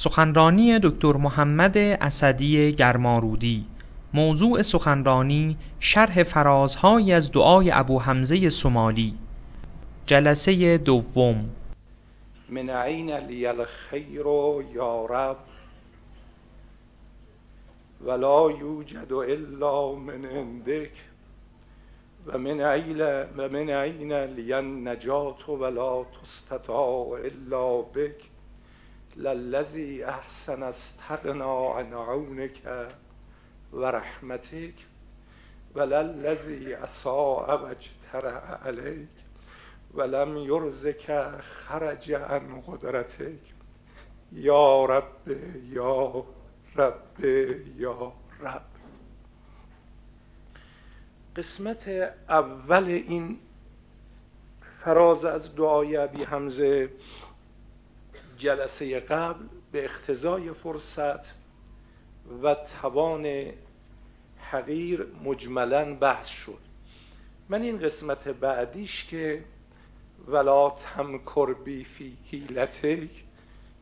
سخنرانی دکتر محمد اسدی گرمارودی. موضوع سخنرانی شرح فرازهایی از دعای ابو حمزه سمالی. جلسه دوم. من عین لی الخیر یا رب؟ ولا یوجد الا من عندک. و من عین و من عین لی النجات ولا تستطاع الا بک. للذی احسن استغنا عن عونک و رحمتک و للذی اساء و اجترع علیک ولم یرزک خرج عن قدرتک یا رب یا رب یا رب. قسمت اول این فراز از دعای ابی حمزه جلسه قبل به اختزای فرصت و توان حقیر مجملا بحث شد. من این قسمت بعدیش که ولا تمکر بی فی حیلتک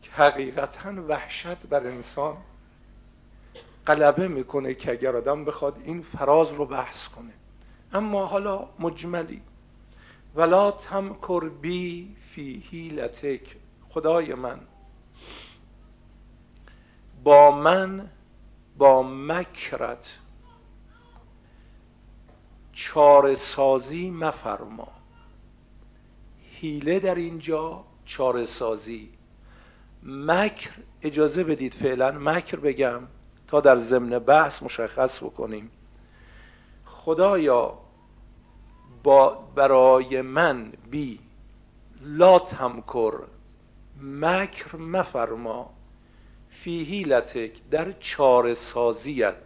که حقیقتا وحشت بر انسان غلبه می‌کنه که اگر آدم بخواد این فراز رو بحث کنه. اما حالا مجملی. ولا تمکر بی فی حیلتک. خدای من. با من با مکرت. چاره سازی مفرما. حیله در اینجا چاره سازی مکر اجازه بدید فعلا مکر بگم تا در ضمن بحث مشخص بکنیم. خدایا با برای من بی لا تمکر مکر مفرما فی حیلتک در چاره سازیت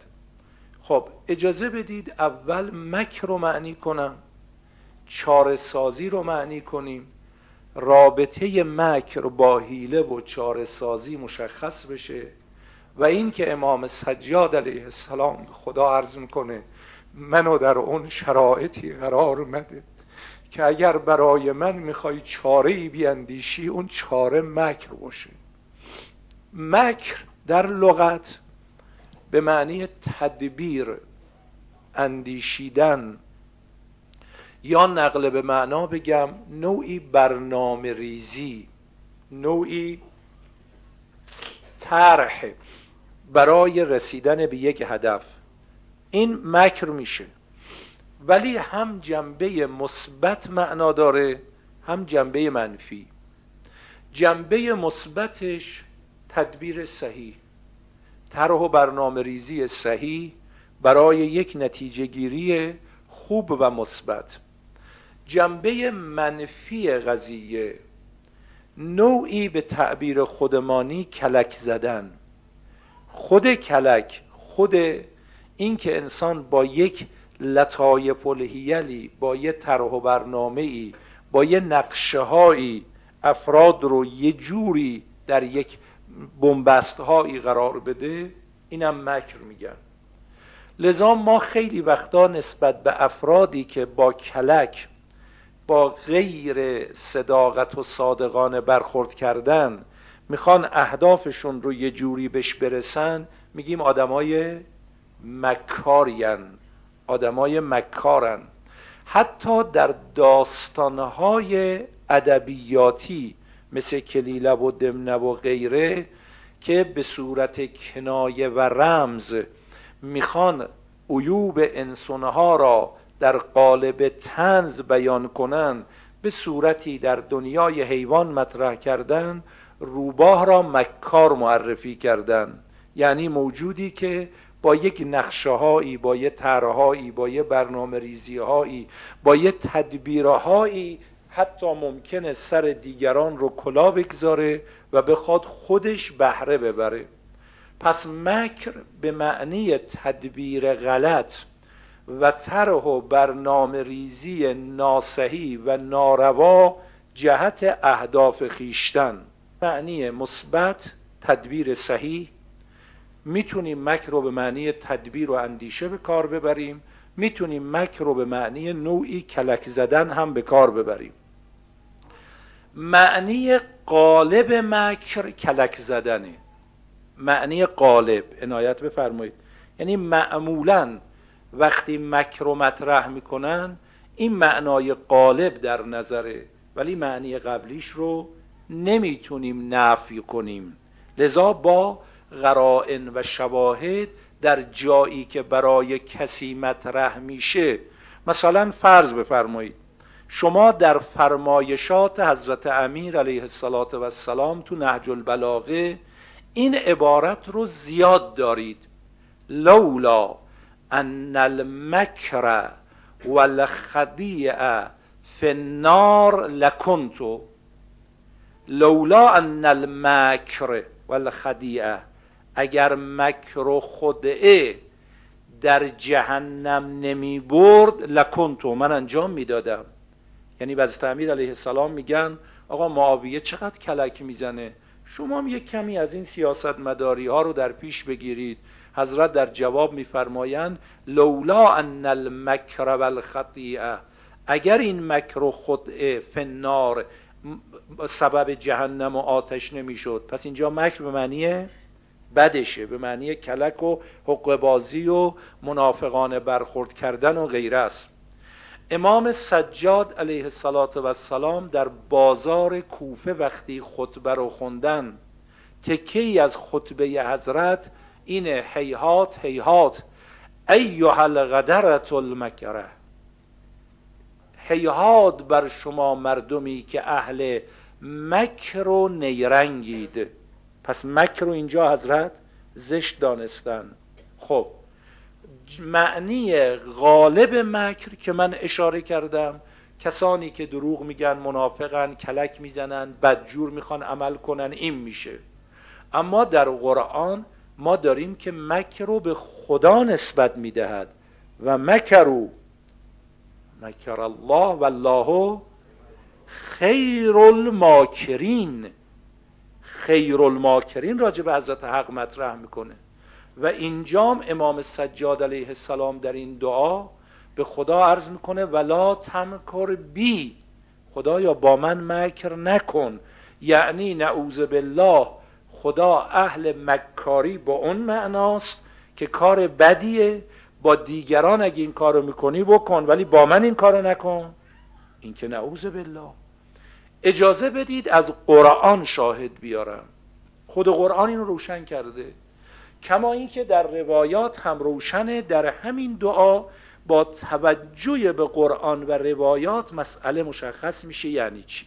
خب اجازه بدید اول مکر رو معنی کنم چاره سازی رو معنی کنیم. رابطه مکر با حیله و چاره سازی مشخص بشه و این که امام سجاد علیه السلام خدا عرض می‌کنه منو در اون شرایطی قرار مده که اگر برای من می‌خوای چاره ای بیاندیشی اون چاره مکر باشه. مکر در لغت به معنی تدبیر اندیشیدن یا نقل به معنا بگم نوعی برنامه ریزی نوعی طرح برای رسیدن به یک هدف. این مکر میشه. ولی هم جنبه مثبت معنا داره هم جنبه منفی. جنبه مثبتش تدبیر صحیح. طرح و برنامه ریزی صحیح برای یک نتیجه گیری خوب و مثبت. جنبه منفی قضیه نوعی به تعبیر خودمانی کلک زدن. خود کلک خود این که انسان با یک لطایف الهیلی با یه طرح و برنامه ای با یه نقشه هایی افراد رو یه جوری در یک بنبست هایی قرار بده اینم مکر میگن. لذا ما خیلی وقتا نسبت به افرادی که با کلک با غیر صداقت و صادقانه برخورد کردن می‌خوان اهدافشون رو یه جوری بهش برسن میگیم آدمای مکارین. آدمای مکارن. حتی در داستانهای ادبیاتی مثل کلیله و دمنه و غیره که به صورت کنایه و رمز می‌خوان عیوب انسانها را در قالب تنز بیان کنند به صورتی در دنیای حیوان مطرح کردن روباه را مکار معرفی کردن. یعنی موجودی که با یک نقشه هایی با یه طرحهایی با یه برنامه ریزی هایی با یه تدبیرهایی حتی ممکنه سر دیگران رو کلا بگذاره و بخواد خودش بهره ببره. پس مکر به معنی تدبیر غلط و طرح و برنامه ریزی ناسحی و ناروا جهت اهداف خیشتن. معنی مثبت تدبیر صحیح می‌تونیم مکر رو به معنی تدبیر و اندیشه به کار ببریم می‌تونیم مکر رو به معنی نوعی کلک زدن هم به کار ببریم. معنی قالب مکر کلک زدنه. معنی قالب عنایت بفرمایید. یعنی معمولا وقتی مکر رو مطرح می‌کنن این معنای قالب در نظره ولی معنی قبلیش رو نمی‌تونیم نفی کنیم. لذا با غرائن و شواهد در جایی که برای کسی مطرح میشه. مثلا فرض بفرمایید شما در فرمایشات حضرت امیر علیه السلام تو نهج البلاغه این عبارت رو زیاد دارید. لولا ان المکر والخدیع فی النار لکنتو لولا ان المکر والخدیع اگر مکر و خدعه در جهنم نمی برد لکنتو من انجام می‌دادم. یعنی بعض امیر علیه السلام میگن آقا معاویه چقدر کلک می‌زنه؟ شما هم یک کمی از این سیاست مداری ها رو در پیش بگیرید. حضرت در جواب میفرمایند لولا ان المکر والخطیئه. اگر این مکر و خدعه فنار سبب جهنم و آتش نمی‌شد پس اینجا مکر به معنی بدشه به معنی کلک و حق بازی و منافقانه برخورد کردن و غیره است. امام سجاد علیه السلام در بازار کوفه وقتی خطبه رو خوندن تکه از خطبه حضرت اینه هیهات هیهات ایها الغدرت المکره. هیهات بر شما مردمی که اهل مکر و نیرنگید. پس مکر رو اینجا حضرت زشت دانستن. خب معنی غالب مکر که من اشاره کردم کسانی که دروغ میگن منافقن کلک می‌زنن بدجور می‌خوان عمل کنن این میشه. اما در قرآن ما داریم که مکر رو به خدا نسبت می‌دهد و مکرو مکر الله و الله خیر الماکرین. خیر الماکرین راجع به حضرت حق مطرح می‌کنه. و اینجام امام سجاد علیه السلام در این دعا به خدا عرض می‌کنه ولا تمکر بی. خدایا با من مکر نکن. یعنی نعوذ بالله خدا اهل مکاری با اون معناست که کار بدیه. با دیگران اگه این کارو می‌کنی بکن ولی با من این کارو نکن. این که نعوذ بالله. اجازه بدید از قرآن شاهد بیارم. خود قرآن اینو روشن کرده. کما اینکه در روایات هم روشنه در همین دعا با توجه به قرآن و روایات مسئله مشخص میشه یعنی چی؟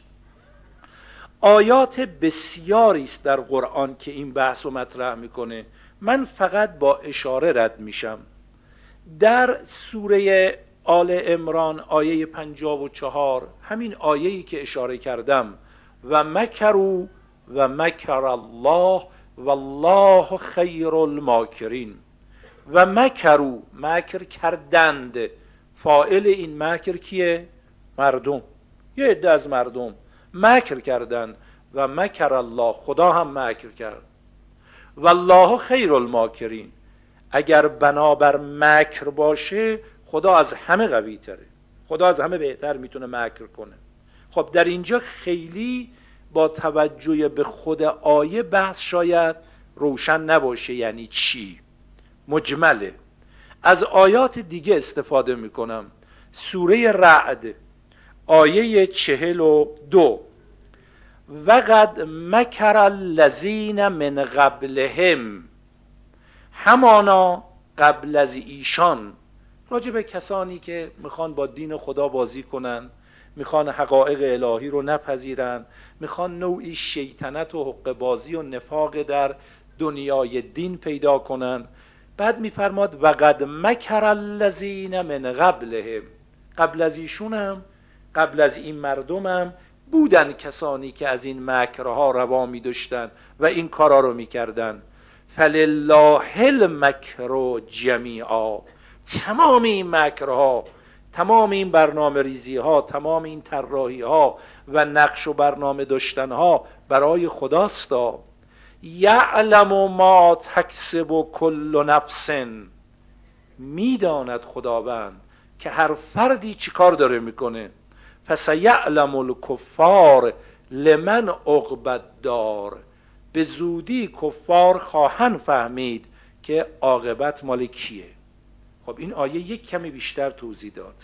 آیات بسیاری است در قرآن که این بحث رو مطرح می‌کنه. من فقط با اشاره رد میشم. در سوره آل امران آیه پنجاب و چهار همین آیهی که اشاره کردم. و مکرو و مکر الله والله خیر الماکرین. و مکرو مکر کردند. فائل این مکر کیه؟ مردم. یه عده از مردم مکر کردند و مکر الله خدا هم مکر کرد. والله خیر الماکرین. اگر بنابر مکر باشه خدا از همه قوی تره. خدا از همه بهتر می‌تونه مکر کنه. خب در اینجا خیلی با توجه به خود آیه بحث شاید روشن نباشه یعنی چی؟ مجمله. از آیات دیگه استفاده می‌کنم. سوره رعد آیه چهل و دو. وقد مکر الذین من قبلهم. همانا قبل از ایشان. راجع به کسانی که می‌خوان با دین خدا بازی کنن می‌خوان حقایق الهی رو نپذیرن می‌خوان نوعی شیطنت و حق بازی و نفاق در دنیای دین پیدا کنن. بعد میفرماد و قد مکر الذین من قبلهم. قبل از هم قبل از این مردمم بودن کسانی که از این مکرها روا می داشتن و این کارا رو می‌کردن. فلله المکر جمیعا. تمام این مکرها تمام این برنامه ریزی ها تمام این طراحی ها و نقش و برنامه داشتن ها برای خداستا. یعلم ما تکسب کل نفس می‌داند خداوند که هر فردی چیکار داره می‌کنه. پس یعلم الکفار لمن عقبت دار به زودی کفار خواهند فهمید که عاقبت مال کیه. خب این آیه یک کمی بیشتر توضیح داد.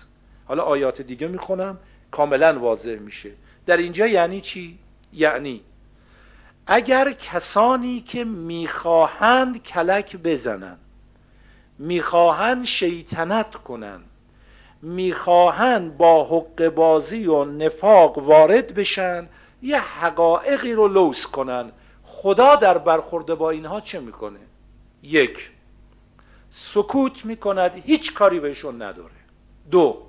حالا آیات دیگه می‌خونم کاملا واضح میشه. در اینجا یعنی چی؟ یعنی اگر کسانی که می‌خواهند کلک بزنند می‌خواهند شیطنت کنند می‌خواهند با حق بازی و نفاق وارد بشن یه حقایقی رو لوس کنن خدا در برخورد با اینها چه می‌کنه؟ یک. سکوت می‌کند هیچ کاری بهشون نداره. دو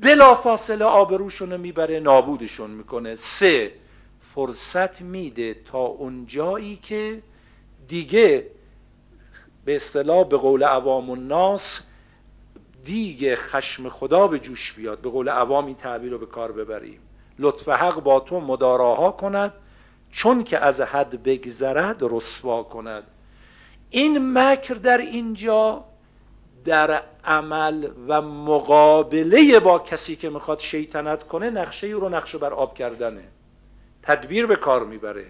بلا فاصله آبروشون می‌بره نابودشون می‌کنه. سه فرصت میده تا اون جایی که دیگه به اصطلاح به قول عوام الناس دیگه خشم خدا به جوش بیاد. به قول عوام این تعبیر رو به کار ببریم. لطف حق با تو مداراها کند چون که از حد بگذرد رسوا کند. این مکر در اینجا در عمل و مقابله با کسی که می‌خواد شیطنت کنه نقشه رو نقشه بر آب کردنه تدبیر به کار می‌بره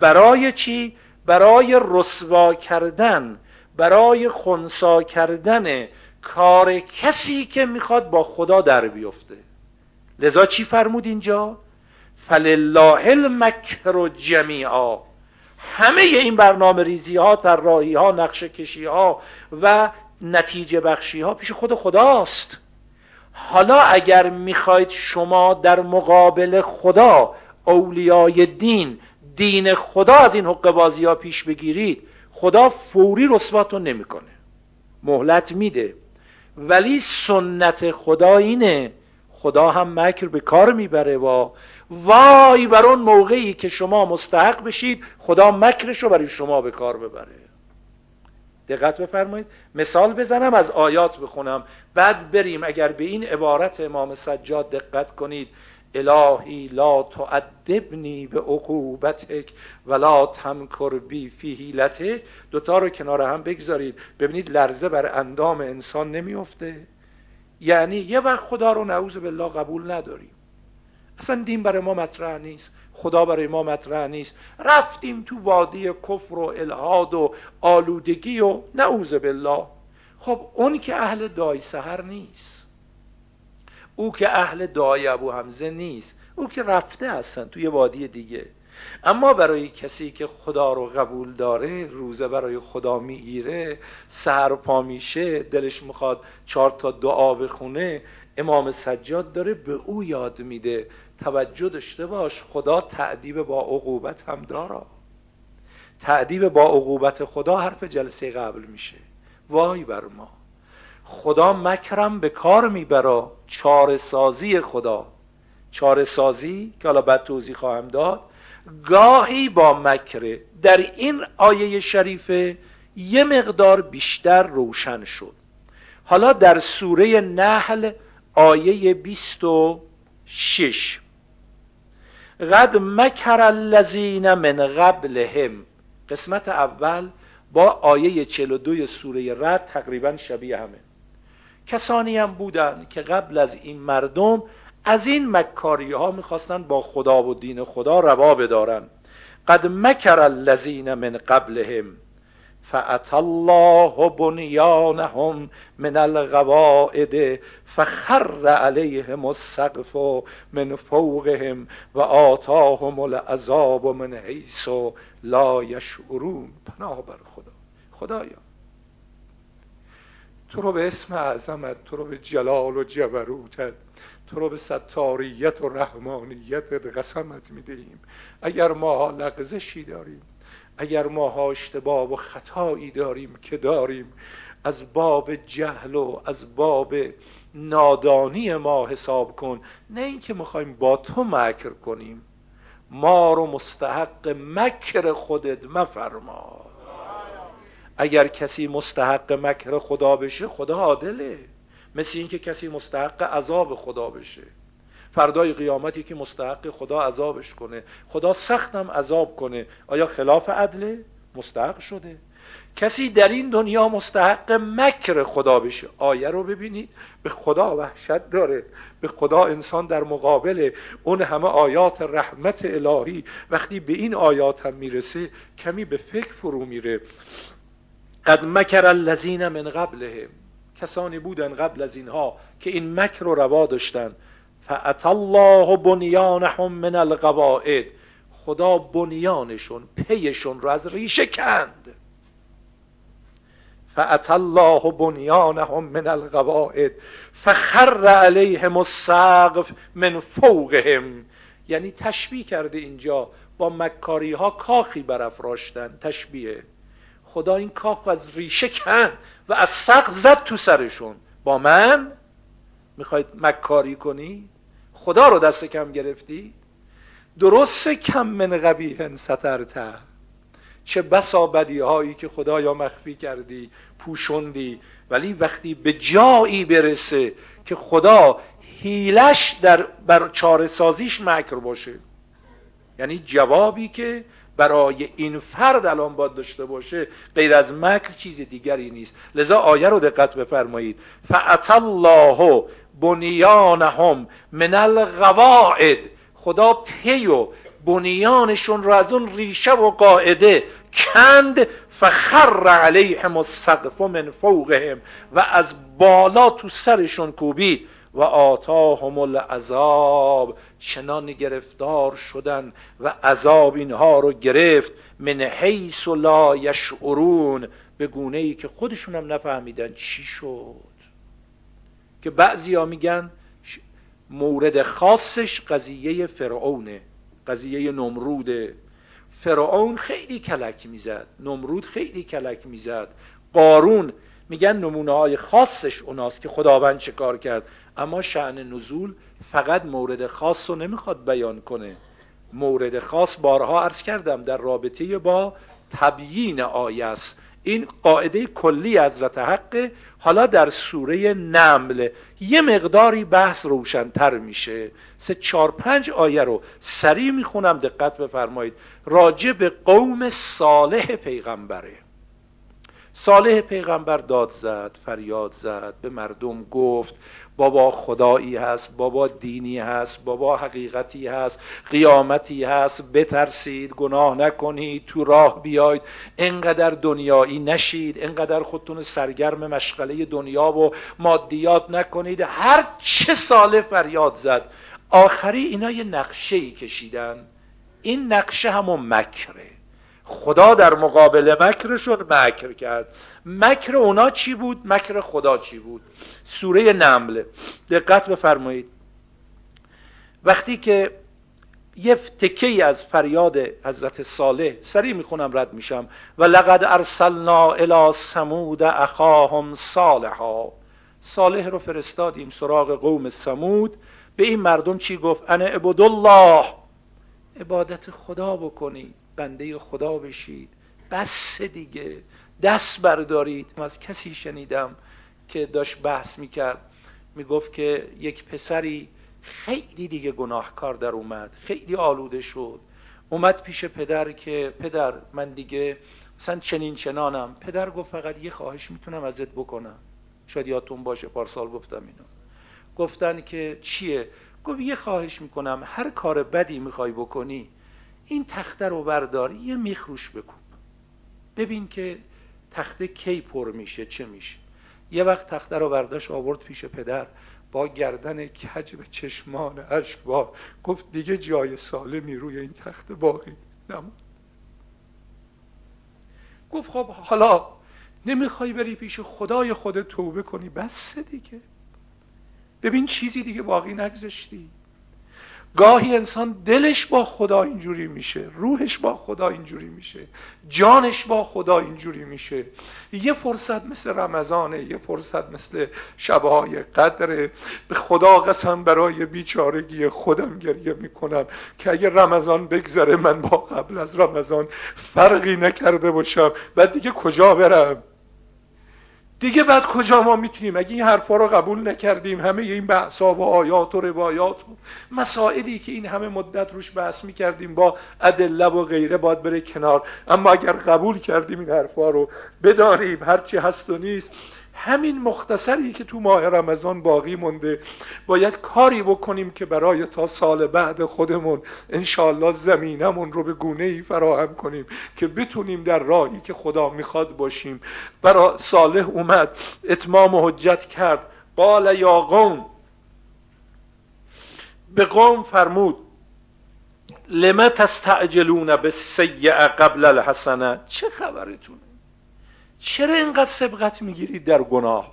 برای چی؟ برای رسوا کردن برای خونسا کردن کار کسی که می‌خواد با خدا در بیفته لذا چی فرمود اینجا؟ فلله المکر جمیعا همه این برنامه ریزی ها طراحی ها نقشه کشی ها و نتیجه بخشی ها پیش خود خداست. حالا اگر می‌خواید شما در مقابل خدا اولیای دین دین خدا از این حق بازی ها پیش بگیرید خدا فوری رسواتون نمی‌کنه. مهلت میده. ولی سنت خدا اینه خدا هم مکر به کار می‌بره و وای بر اون موقعی که شما مستحق بشید خدا مکرش رو برای شما به کار ببره. دقت بفرمایید. مثال بزنم از آیات بخونم. بعد بریم اگر به این عبارت امام سجاد دقت کنید. الهی لا تعدبنی به عقوبتک ولا تمکر بی فی حیلتک. دوتا رو کنار هم بگذارید. ببینید لرزه بر اندام انسان نمیفته یعنی یه وقت خدا رو نعوذ بالله قبول نداریم. اصلا دین برای ما مطرح نیست. خدا برای ما مطرح نیست. رفتیم تو وادی کفر و الهاد و آلودگی و نعوذ بالله. خب اون که اهل دای سهر نیست. او که اهل دای ابو حمزه نیست. او که رفته هستن توی وادی دیگه. اما برای کسی که خدا رو قبول داره روزه برای خدا می‌گیره سهر پا میشه دلش می‌خواد چهار تا دعا بخونه امام سجاد داره به او یاد میده. توجه داشته باش خدا تعدیب با عقوبت هم داره. تعدیب با عقوبت خدا حرف جلسه قبل میشه. وای بر ما. خدا مکرم به کار می‌بره. چاره سازی خدا. چاره سازی که حالا بعد توضیح خواهم داد گاهی با مکره در این آیه شریفه یه مقدار بیشتر روشن شد. حالا در سوره نحل آیه 26 قد مکر الذین من قبلهم. قسمت اول با آیه 42 سوره رد تقریبا شبیه همه. کسانی هم بودن که قبل از این مردم از این مکاری ها می‌خواستن با خدا و دین خدا روا بدارن. قد مکر الذین من قبلهم فأت الله بنیانهم من القواعد فخر عليهم السقف من فوقهم و آتاهم العذاب من حیث لا یشعرون. پناه بر خدا. خدایا. تو رو به اسم عظمت تو رو به جلال و جبروتت تو رو به ستاریت و رحمانیتت قسمت می‌دهیم. اگر ما لغزشی داریم اگر ما اشتباه و خطایی داریم که داریم از باب جهل و از باب نادانی ما حساب کن. نه اینکه می‌خوایم با تو مکر کنیم. ما رو مستحق مکر خودت مفرما. اگر کسی مستحق مکر خدا بشه خدا عادله. مثل اینکه کسی مستحق عذاب خدا بشه. فردای قیامتی که مستحق خدا عذابش کنه. خدا سختم عذاب کنه. آیا خلاف عدله مستحق شده. کسی در این دنیا مستحق مکر خدا بشه آیه رو ببینید. به خدا وحشت داره. به خدا انسان در مقابل اون همه آیات رحمت الهی. وقتی به این آیات هم می‌رسه کمی به فکر فرو میره. قد مکر الذین من قبلهم. کسانی بودن قبل از اینها که این مکر رو روا داشتن. فعت الله بنیانهم من القواعد. خدا بنیانشون پیشون رو از ریشه کند. فعت الله بنیانهم من القواعد. فخر علیهم السقف من فوقهم. یعنی تشبیه کرده اینجا با مکاری ها کاخی برافراشتن. تشبیه. خدا این کاخ از ریشه کن و از سقف زد تو سرشون. با من می‌خواید مکاری کنی؟ خدا رو دست کم گرفتی؟ درست کم من قبیه سترته چه بسا بدی هایی که خدایا مخفی کردی پوشوندی ولی وقتی به جایی برسه که خدا هیلش در بر چاره سازیش مکر باشه. یعنی جوابی که برای این فرد الان باید داشته باشه غیر از مکر چیز دیگری نیست. لذا آیه رو دقت بفرمایید. فعت الله بنیانهم من القواعد. خدا پی و بنیانشون رو از اون ریشه و قاعده کند. فخر علیهم السقف من فوقهم و از بالا تو سرشون کوبید. و آتاهم العذاب. چنان گرفتار شدن و عذاب اینها رو گرفت. من حیث لا یشعرون. به گونه ای که خودشون هم نفهمیدن چی شد. که بعضی ها میگن مورد خاصش قضیه فرعونه قضیه نمروده. فرعون خیلی کلک می‌زد نمرود خیلی کلک می‌زد. قارون میگن نمونه های خاصش اوناست که خداوند چه کار کرد؟ اما شعن نزول فقط مورد خاص رو نمی‌خواد بیان کنه. مورد خاص بارها عرض کردم در رابطه با تبیین آیه است. این قاعده کلی از حق حالا در سوره نمل یه مقداری بحث روشنتر میشه. سه چار پنج آیه رو سریع می‌خونم دقت بفرمایید. راجع به قوم صالح پیغمبره. صالح پیغمبر داد زد فریاد زد به مردم گفت بابا خدایی هست بابا دینی هست بابا حقیقتی هست قیامتی هست بترسید گناه نکنید تو راه بیاید. انقدر دنیایی نشید انقدر خودتون سرگرم مشغله دنیا و مادیات نکنید. هر چه ساله فریاد زد. آخری اینا یه نقشه ای کشیدن. این نقشه همون مکره. خدا در مقابل مکرشون مکر کرد. مکر اونا چی بود؟ مکر خدا چی بود؟ سوره نمل. دقت بفرمایید. وقتی که یه تکه از فریاد حضرت صالح سریع می‌خونم رد میشم. و لقد ارسلنا الى سمود اخاهم صالحا. صالح رو فرستادیم سراغ قوم سمود به این مردم چی گفت؟ انا عبد الله. عبادت خدا بکنید بنده خدا بشید. بس دیگه دست بردارید. از کسی شنیدم که داشت بحث می‌کرد می‌گفت که یک پسری خیلی دیگه گناهکار در اومد خیلی آلوده شد. اومد پیش پدر که پدر من دیگه مثلا چنین چنانم. پدر گفت فقط یه خواهش می‌تونم ازت بکنم. شاید یادتون باشه پارسال گفتم اینو. گفتن که چیه؟ گفت یه خواهش می‌کنم هر کار بدی می‌خوای بکنی این تخته رو بردار یه میخروش بکن ببین که تخته کی پر میشه چه میشه. یه وقت تخته رو برداشت آورد پیش پدر. با گردن کج به چشمان بار. گفت دیگه جای سالمی روی این تخته باقی نمون گفت خب حالا نمی‌خوای بری پیش خدای خود توبه کنی؟ بس دیگه. ببین چیزی دیگه باقی نگذاشتی. گاهی انسان دلش با خدا اینجوری میشه روحش با خدا اینجوری میشه جانش با خدا اینجوری میشه. یه فرصت مثل رمضانه یه فرصت مثل شبهای قدر به خدا قسم برای بیچارگی خودم گریه می‌کنم که اگه رمضان بگذره من با قبل از رمضان فرقی نکرده باشم. بعد دیگه کجا برم؟ دیگه بعد کجا ما می‌تونیم؟ اگه این حرفا رو قبول نکردیم همه این بحثا و آیات و روایات و مسائلی که این همه مدت روش بحث می‌کردیم با ادله و غیره باید بره کنار. اما اگر قبول کردیم این حرفا رو بدانیم هرچی هست و نیست همین مختصری که تو ماه رمضان باقی مونده. باید کاری بکنیم که برای تا سال بعد خودمون انشالله زمینمون رو به گونه ای فراهم کنیم که بتونیم در راهی که خدا می‌خواد باشیم. برای صالح اومد اتمام و حجت کرد. قال یا قوم به قوم فرمود لما تستعجلون به قبل الحسنه؟ چه خبرتونه؟ چرا اینقدر سبقت می‌گیرید در گناه؟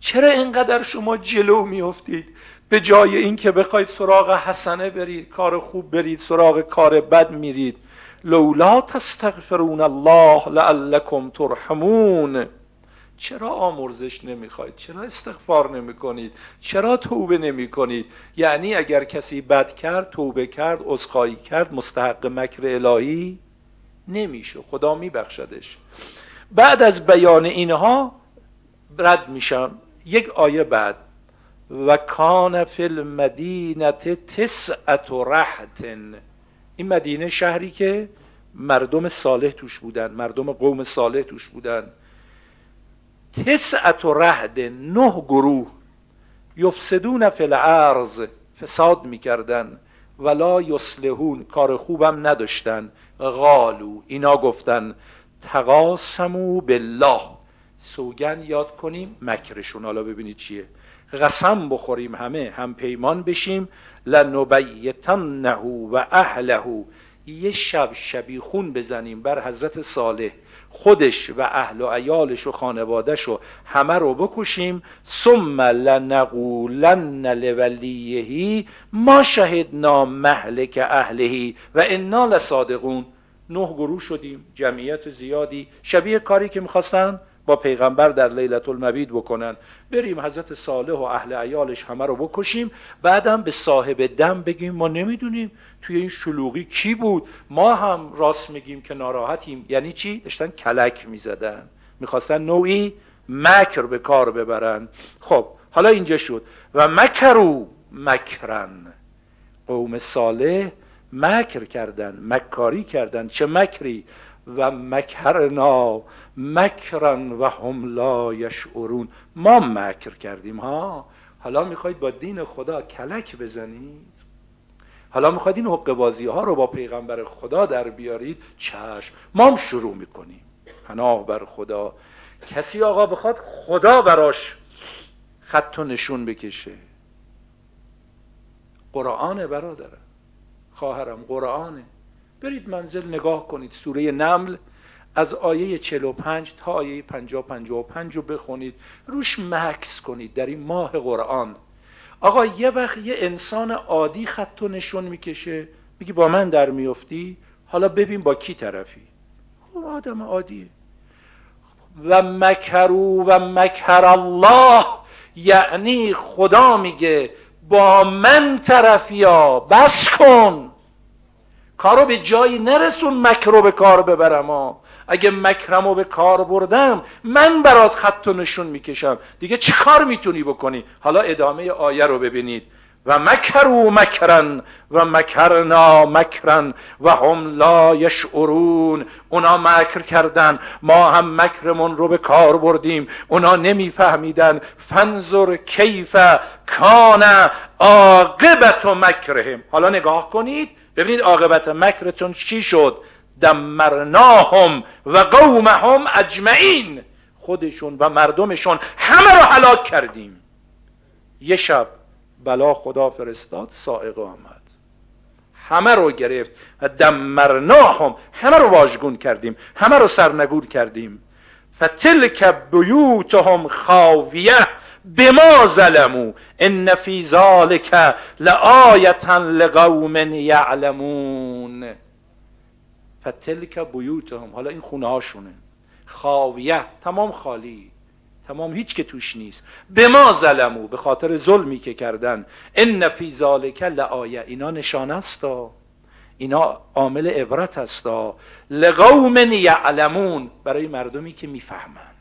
چرا اینقدر شما جلو میافتید؟ به جای اینکه بخواید سراغ حسنه برید کار خوب برید سراغ کار بد میرید. لولا تستغفرون الله لعلكم ترحمون. چرا آمرزش نمی‌خواید؟ چرا استغفار نمی کنید چرا توبه نمی کنید یعنی اگر کسی بد کرد توبه کرد عذرخواهی کرد مستحق مکر الهی نمیشه. خدا میبخشدش. بعد از بیان اینها رد میشم. یک آیه بعد. و کان فی المدینت تسعت رحت این مدینه شهری که مردم صالح توش بودن مردم قوم صالح توش بودن. تسعت رهد نه گروه. یفسدون فی الارض فساد می‌کردن. ولا یصلحون کار خوبم نداشتن. غالو اینا گفتن. تقاسمو بالله. سوگن یاد کنیم مکرشون. حالا ببینید چیه. قسم بخوریم همه هم پیمان بشیم. لنبیتنه و اهله. یه شب شبیخون بزنیم بر حضرت صالح خودش و اهل و عیالش و خانوادش و همه رو بکشیم. ثم لنقولن لولیهی ما شهدنا مهلک اهلهی و انا لصادقون. نه گروه شدیم جمعیت زیادی. شبیه کاری که می‌خواستن با پیغمبر در لیلت المبید بکنن. بریم حضرت صالح و اهل عیالش همه رو بکشیم بعدم به صاحب دم بگیم ما نمی‌دونیم توی این شلوغی کی بود. ما هم راست میگیم که ناراحتیم. یعنی چی؟ داشتن کلک می‌زدن. می‌خواستن نوعی مکر به کار ببرن. خب حالا اینجا شد. و مکرو مکرن. قوم صالح مکر کردن مکاری کردن. چه مکری؟ و مکرنا مکرن و هم لا یشعرون. ما مکر کردیم ها. حالا می‌خواید با دین خدا کلک بزنید؟ حالا می‌خواید این حق بازی ها رو با پیغمبر خدا در بیارید؟ چشم ما هم شروع می‌کنیم. پناه بر خدا. کسی آقا بخواد خدا براش خط و نشون بکشه. قرآن برادره خواهرم قرآنه. برید منزل نگاه کنید. سوره نمل از آیه 45 تا آیه 50 55 رو بخونید. روش مکس کنید در این ماه قرآن. آقا یه وقت یه انسان عادی خط و نشون می‌کشه. میگی با من در میفتی حالا ببین با کی طرفی. خب آدم عادیه. و مکرو و مکر الله یعنی خدا میگه با من طرفیا بس کن. کارو به جایی نرسون مکرو به کار ببرم ها اگه مکرمو به کار بردم من برات خط و نشون می‌کشم. دیگه چی کار می‌تونی بکنی؟ حالا ادامه آیه رو ببینید. و مکرو مکرن و مکرنا مکرن و هم لا یشعرون. اونا مکر کردن. ما هم مکرمون رو به کار بردیم. اونا نمیفهمیدن. فنظر کیف کان عاقبت و مکرهم. حالا نگاه کنید. ببینید عاقبت مکرتون چی شد؟ دمرناهم و قومهم اجمعین. خودشون و مردمشون همه رو هلاک کردیم. یه شب بلا خدا فرستاد سائقه آمد. همه رو گرفت و دمرناهم همه رو واژگون کردیم همه رو سرنگور کردیم. فتلک بیوتهم خاویه بما ظلمو ان فی ذلک لآیتا لقوم یعلمون. فتلک بیوتهم حالا این خونه هاشونه خاویه تمام خالی. تمام هیچ که توش نیست. به ما ظلمو به خاطر ظلمی که کردن. ان فی ذالک لآیه. اینا نشانه است. اینا عامل عبرت هستا لقوم یعلمون. برای مردمی که می‌فهمن.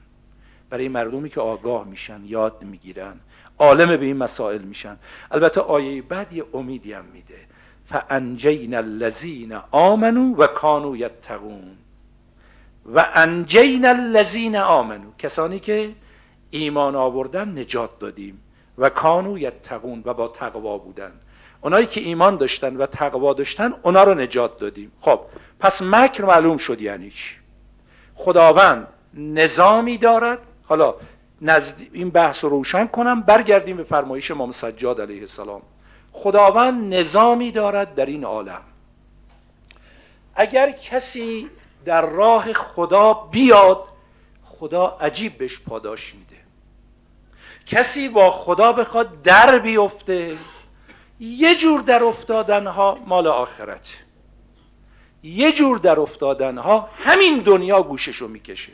برای مردمی که آگاه میشن یاد می‌گیرن. عالم به این مسائل میشن. البته آیه بعد یه امیدی هم میده. فانجین الذین آمنو و کانوا یتقون. و انجین الذین آمنو کسانی که ایمان آوردن نجات دادیم و کانو یتقون و با تقوا بودن. اونایی که ایمان داشتن و تقوا داشتن اونا رو نجات دادیم. خب پس مکر معلوم شد یعنی چی؟ خداوند نظامی دارد. حالا نزد... این بحث رو روشن کنم برگردیم به فرمایش امام سجاد علیه السلام. خداوند نظامی دارد در این عالم. اگر کسی در راه خدا بیاد خدا عجیب بهش پاداش میده. کسی با خدا بخواد در بیفته. یه جور در افتادن ها مال آخرت. یه جور در افتادن ها همین دنیا گوششو می‌کشه.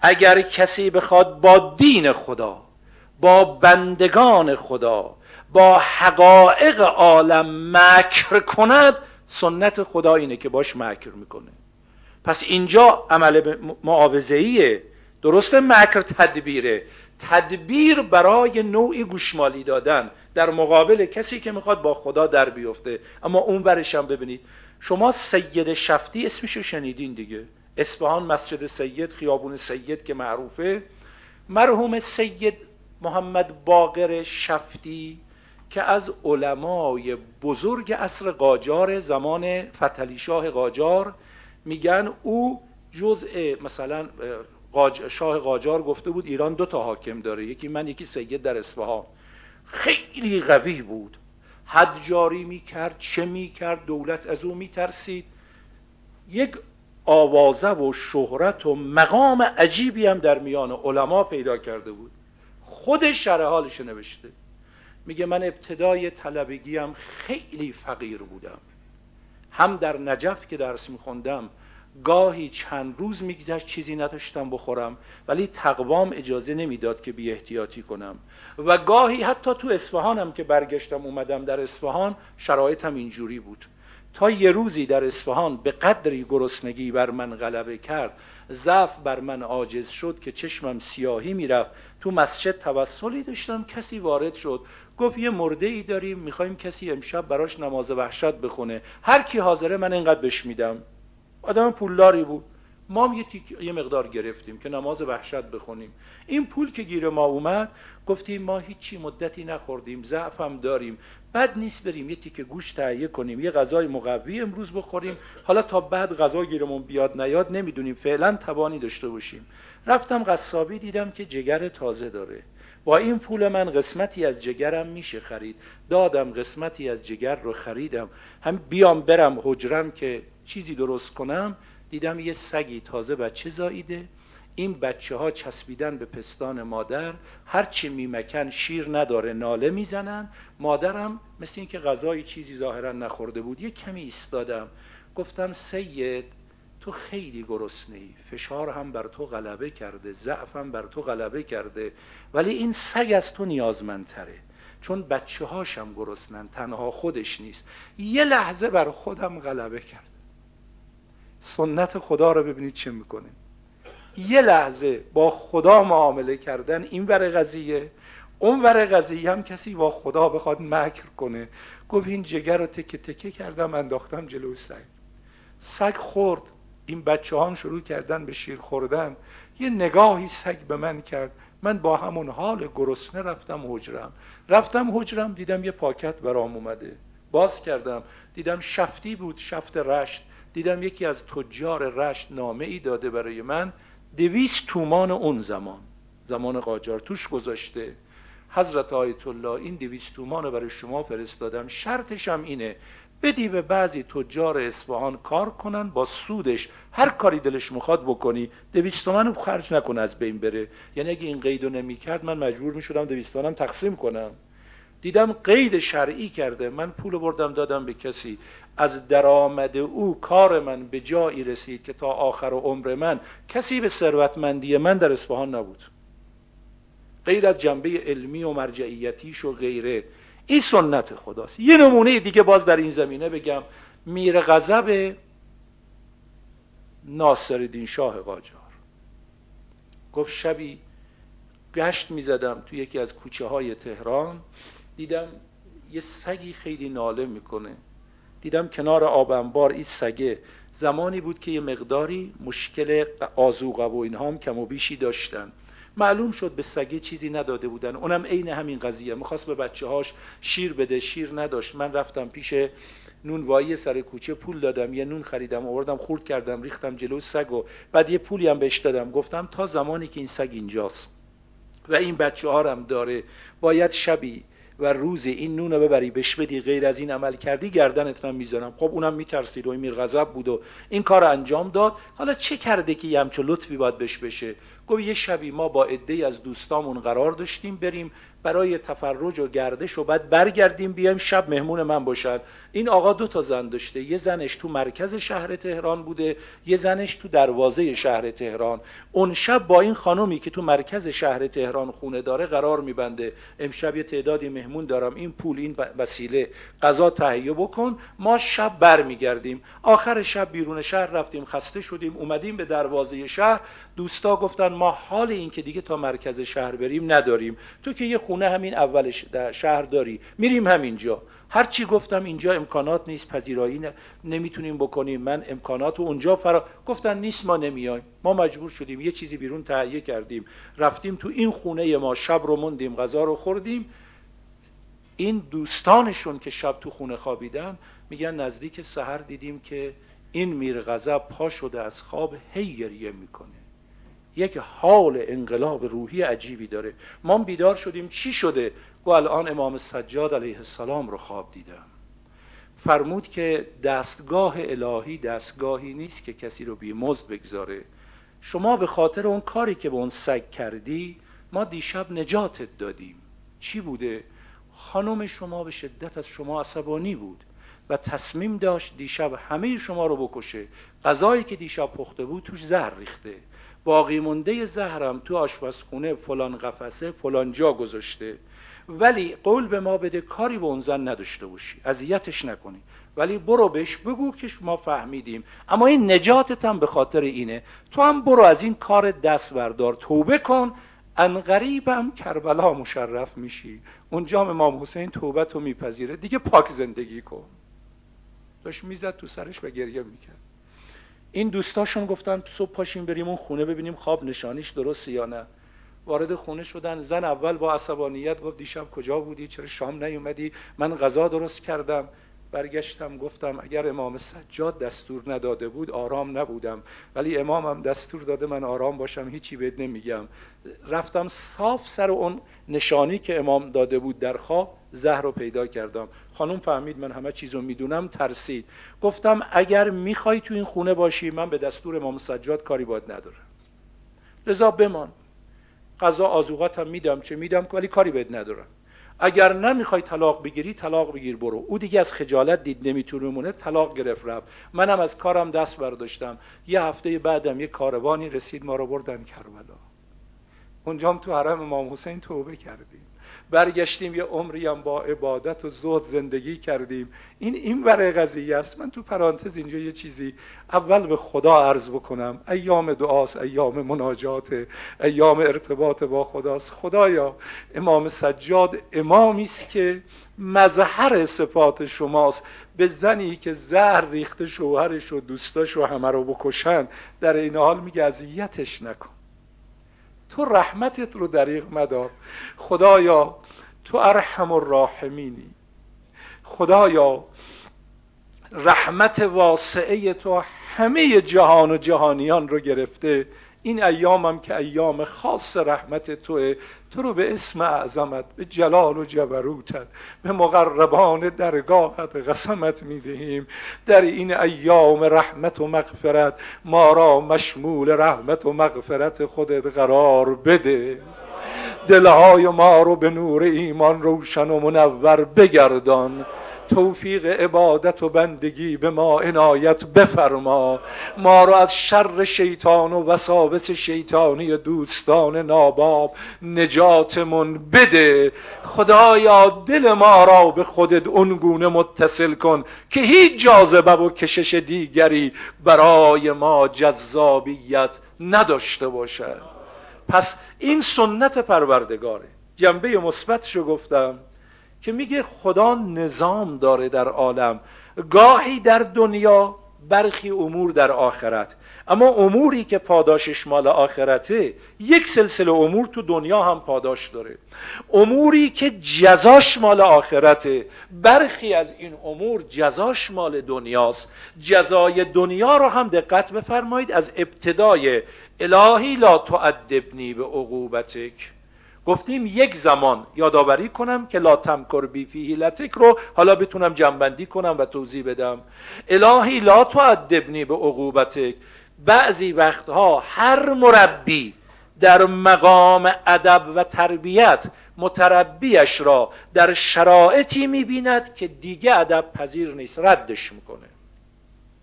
اگر کسی بخواد با دین خدا با بندگان خدا با حقایق عالم مکر کند سنت خدا اینه که باش مکر می‌کنه. پس اینجا عمل معاوضهیه درسته مکر تدبیره. تدبیر برای نوعی گوشمالی دادن در مقابل کسی که می‌خواد با خدا در بیفته. اما اون برش هم ببینید. شما سید شفتی اسمشو شنیدین دیگه. اصفهان مسجد سید خیابون سید که معروفه. مرحوم سید محمد باقر شفتی که از علمای بزرگ عصر قاجار زمان فتلی شاه قاجار میگن او جزء مثلا شاه قاجار گفته بود ایران دو تا حاکم داره یکی من یکی سید در اصفهان. خیلی قوی بود. حد جاری می‌کرد چه می‌کرد؟ دولت از او میترسید. یک آوازه و شهرت و مقام عجیبی هم در میان علما پیدا کرده بود. خود شرح حالش نوشته. میگه من ابتدای طلبگیم خیلی فقیر بودم. هم در نجف که درس میخوندم گاهی چند روز میگذشت چیزی نداشتم بخورم ولی تقوام اجازه نمی‌داد که بی احتیاطی کنم. و گاهی حتی تو اصفهانم که برگشتم اومدم در اصفهان شرایطم اینجوری بود. تا یه روزی در اصفهان به قدری گرسنگی بر من غلبه کرد ضعف بر من عاجز شد که چشمم سیاهی می‌رفت. تو مسجد توسلی داشتم کسی وارد شد. گفت یه مرده ای داریم می‌خوایم کسی امشب براش نماز وحشت بخونه. هر کی حاضره من اینقدر بش میدم. آدم پولداری بود. ما هم یه, یه مقدار گرفتیم که نماز وحشت بخونیم. این پول که گیر ما اومد گفتیم ما هیچی مدتی نخوردیم ضعف هم داریم. بد نیست بریم یه تیکه گوش تهیه کنیم یه غذای مقوی امروز بخوریم. حالا تا بعد غذا گیرمون بیاد نیاد نمی‌دونیم. فعلا توانی داشته باشیم. رفتم قصابی دیدم که جگر تازه داره. با این پول من قسمتی از جگرم میشه خرید. دادم قسمتی از جگر رو خریدم. هم بیام برم حجرم که چیزی درست کنم دیدم یه سگی تازه بچه زاییده؟ این بچه ها چسبیدن به پستان مادر هرچی میمکن شیر نداره ناله می‌زنن. مادرم مثل اینکه غذای چیزی ظاهرا نخورده بود یه کمی ایستادم. گفتم سید تو خیلی گرسنه ای فشار هم بر تو غلبه کرده ضعف هم بر تو غلبه کرده. ولی این سگ از تو نیازمندتره. چون بچه هاشم گرسنن تنها خودش نیست. یه لحظه بر خودم غلبه کرد. سنت خدا رو ببینید چه می‌کنه یه لحظه با خدا معامله کردن این ور قضیه اون ور قضیه هم کسی با خدا بخواد مکر کنه. گفت این جگر رو تکه تکه کردم انداختم جلو سگ. سگ خورد. این بچه هم شروع کردن به شیر خوردن. یه نگاهی سگ به من کرد. من با همون حال گرسنه رفتم حجرم. رفتم حجرم دیدم یه پاکت برام اومده. باز کردم. دیدم شفتی بود شفت رشت. دیدم یکی از تجار رشت نامه ای داده برای من. دویست تومان اون زمان. زمان قاجار. توش گذاشته. حضرت آیت الله این دویست تومان رو برای شما فرستادم. شرطش هم اینه. بدی به بعضی تجار اصفهان کار کنن با سودش. هر کاری دلش می‌خواد بکنی. دویست تومن خرج نکنه از بین بره. یعنی اگه این قیدو نمی کرد من مجبور می‌شدم دویست تقسیم کنم. دیدم قید شرعی کرده. من پول بردم دادم به کسی. از درآمد او کار من به جایی رسید که تا آخر عمر من کسی به ثروتمندی من در اصفهان نبود. غیر از جنبه علمی و مرجعیتیش و غیره. این سنت خداست. یه نمونه دیگه باز در این زمینه بگم. میر غضب ناصر شاه قاجار. گفت شبی گشت می‌زدم تو یکی از کوچه های تهران. دیدم یه سگی خیلی ناله می‌کنه. دیدم کنار آب انبار این سگه. زمانی بود که یه مقداری مشکل آزوقه و اینها هم کم و بیشی داشتن. معلوم شد به سگه چیزی نداده بودن. اونم عین همین قضیه. می‌خواست به بچه هاش شیر بده. شیر نداشت. من رفتم پیش نونوایی سر کوچه پول دادم. یه نون خریدم آوردم خورد کردم ریختم جلو سگ و بعد یه پولی هم بهش دادم. گفتم تا زمانی که این سگ اینجاست و این بچه ها هم داره باید شبی و روز این نون رو ببری بهش بدی غیر از این عمل کردی گردنت هم می‌زنم خب اونم میترسید و این میر غضب بود و این کار انجام داد. حالا چه کرده که یه همچو لطفی باید بهش بشه؟ گفت یه شبی ما با عده از دوستامون قرار داشتیم بریم برای تفرج و گردش و بعد برگردیم بیایم شب مهمون من باشد این آقا دو تا زن داشته یه زنش تو مرکز شهر تهران بوده یه زنش تو دروازه شهر تهران. اون شب با این خانومی که تو مرکز شهر تهران خونه داره قرار میبنده. امشب یه تعدادی مهمون دارم. این پول این وسیله. غذا تهیه بکن. ما شب برمیگردیم. آخر شب بیرون شهر رفتیم خسته شدیم اومدیم به دروازه شهر. دوستا گفتن ما حال این که دیگه تا مرکز شهر بریم نداریم. تو که یه خونه همین اولش در شهر داری. میریم همینجا. هر چی گفتم اینجا امکانات نیست پذیرایی نمی‌تونیم بکنیم. من امکانات اونجا فرا گفتن نیست ما نمیایم. ما مجبور شدیم. یه چیزی بیرون تهیه کردیم. رفتیم تو این خونه ما شب رو موندیم غذا رو خوردیم. این دوستانشون که شب تو خونه خوابیدن میگن نزدیک سحر دیدیم که این میر غضب پا شده از خواب هی گریه می‌کنه. یک حال انقلاب روحی عجیبی داره. ما بیدار شدیم چی شده؟ گو الان امام سجاد علیه السلام رو خواب دیدم. فرمود که دستگاه الهی دستگاهی نیست که کسی رو بیمزد بگذاره. شما به خاطر اون کاری که به اون سگ کردی ما دیشب نجاتت دادیم. چی بوده؟ خانم شما به شدت از شما عصبانی بود و تصمیم داشت دیشب همه شما رو بکشه. غذایی که دیشب پخته بود توش زهر ریخته. باقی مونده زهرم تو آشپزخونه فلان قفسه فلان جا گذاشته. ولی قول به ما بده کاری به اون زن نداشته باشی. اذیتش نکنی. ولی برو بهش بگو که ما فهمیدیم. اما این نجاتت هم به خاطر اینه. تو هم برو از این کار دست بردار. توبه کن. ان غریبم کربلا مشرف میشی. اونجا امام حسین توبه تو میپذیره. دیگه پاک زندگی کن. داشت می‌زد تو سرش و گریه می‌کرد. این دوستاشون گفتن صبح پاشیم بریم اون خونه ببینیم خواب نشانیش درست یا نه. وارد خونه شدن زن اول با عصبانیت گفت دیشب کجا بودی؟ چرا شام نیومدی؟ من غذا درست کردم. برگشتم گفتم اگر امام سجاد دستور نداده بود آرام نبودم. ولی امامم دستور داده من آرام باشم هیچی بهت نمیگم. رفتم صاف سر اون نشانی که امام داده بود در خواب زهر رو پیدا کردم. خانم فهمید من همه چیز رو می‌دونم ترسید. گفتم اگر می‌خوای تو این خونه باشی من به دستور امام سجاد کاری باید ندارم. لذا بمان. غذا آزوغات هم میدم چه میدم؟ ولی کاری بهت ندارم. اگر نمی‌خوای طلاق بگیری طلاق بگیر برو. او دیگه از خجالت دید نمی‌تونه مونه طلاق گرفت رفت. منم از کارم دست برداشتم. یه هفته بعدم یه کاروانی رسید ما رو بردن کربلا. اونجام تو حرم امام حسین توبه کردیم. برگشتیم یه عمری هم با عبادت و زود زندگی کردیم. این این برای قضیه است. من تو پرانتز اینجا یه چیزی اول به خدا عرض بکنم. ایام دعاست ایام مناجات ایام ارتباط با خداست. خدایا امام سجاد امامی است که مظهر صفات شماست. به زنی که زهر ریخته شوهرش و دوستاش و همه رو بکشن در این حال میگه اذیتش نکن. تو رحمتت رو دریغ مدار. خدایا تو ارحم الراحمینی. خدایا رحمت واسعه تو همه جهان و جهانیان رو گرفته. این ایامم که ایام خاص رحمت توه تو رو به اسم اعظمت به جلال و جبروتت به مقربان درگاهت قسمت می‌دهیم. در این ایام رحمت و مغفرت ما را مشمول رحمت و مغفرت خودت قرار بده. دلهای ما رو به نور ایمان روشن و منور بگردان. توفیق عبادت و بندگی به ما عنایت بفرما. ما را از شر شیطان و وساوس شیطانی دوستان ناباب نجاتمون بده. خدایا دل ما را به خودت اونگونه متصل کن که هیچ جاذبه و کشش دیگری برای ما جذابیت نداشته باشد. پس این سنت پروردگاره. جنبه مثبتشو گفتم. که میگه خدا نظام داره در عالم. گاهی در دنیا برخی امور در آخرت. اما اموری که پاداشش مال آخرته یک سلسله امور تو دنیا هم پاداش داره. اموری که جزاش مال آخرته برخی از این امور جزاش مال دنیاست. جزای دنیا رو هم دقت بفرمایید از ابتدای الهی لا تعدبنی به عقوبتک. گفتیم یک زمان یادآوری کنم که لا تمکر بی فی رو حالا بتونم جنبندی کنم و توضیح بدم. الهی لا تعدبنی به عقوبتک. بعضی وقتها هر مربی در مقام ادب و تربیت متربیش را در شرایطی می‌بیند که دیگه ادب پذیر نیست ردش می‌کنه.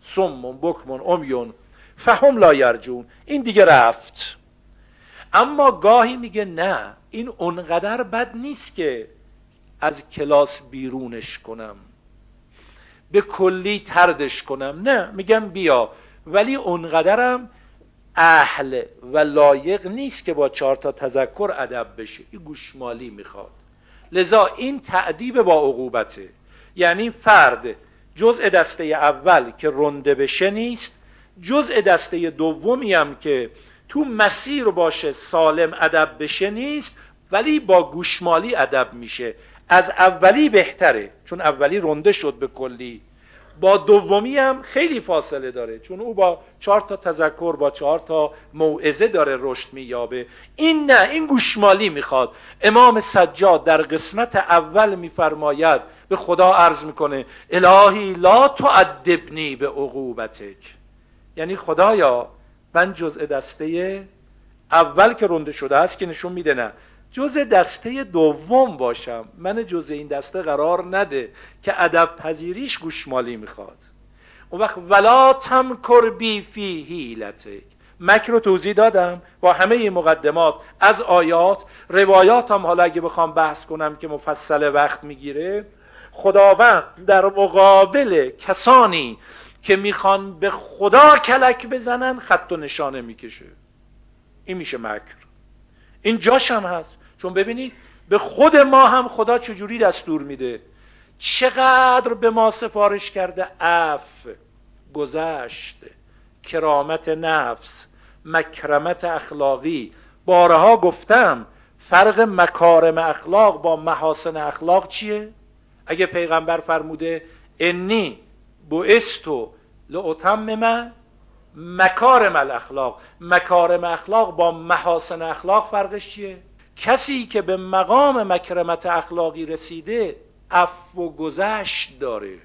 سمون بکمون امیون فهم لا یرجون. این دیگه رفت. اما گاهی میگه نه این اونقدر بد نیست که از کلاس بیرونش کنم. به کلی تردش کنم. نه میگم بیا. ولی اونقدرم اهل و لایق نیست که با چهار تا تذکر ادب بشه. این گوشمالی می‌خواد. لذا این تعدیب با عقوبته. یعنی فرد جزء دسته اول که رنده بشه نیست جزء دسته دومی هم که تو مسیر باشه سالم ادب بشه نیست ولی با گوشمالی ادب میشه. از اولی بهتره چون اولی رنده شد به کلی. با دومی هم خیلی فاصله داره چون او با چهار تا تذکر با چهار تا موعظه داره رشد مییابه. این نه این گوشمالی می‌خواد. امام سجاد در قسمت اول میفرماید به خدا عرض می‌کنه الهی لا تعدبنی به عقوبتک. یعنی خدایا من جزء دسته اول که رنده شده است که نشون میده نه. جزء دسته دوم باشم. من جزء این دسته قرار نده که ادب پذیریش گوشمالی می‌خواد. اون وقت ولا تمکر بی فی هیلتک مکر رو توضیح دادم با همه مقدمات. از آیات روایات هم حالا اگه بخوام بحث کنم که مفصل وقت می‌گیره خداوند در مقابل کسانی که می‌خوان به خدا کلک بزنن خط و نشانه می‌کشه. این میشه مکر. این جاش هم هست. چون ببینید به خود ما هم خدا چجوری دستور میده؟ چقدر به ما سفارش کرده؟ اف گذشت کرامت نفس مکرمت اخلاقی. بارها گفتم فرق مکارم اخلاق با محاسن اخلاق چیه؟ اگه پیغمبر فرموده انی بوستو من مکارم الاخلاق مکارم اخلاق با محاسن اخلاق فرقش چیه؟ کسی که به مقام مکرمت اخلاقی رسیده اف و گذشت داره.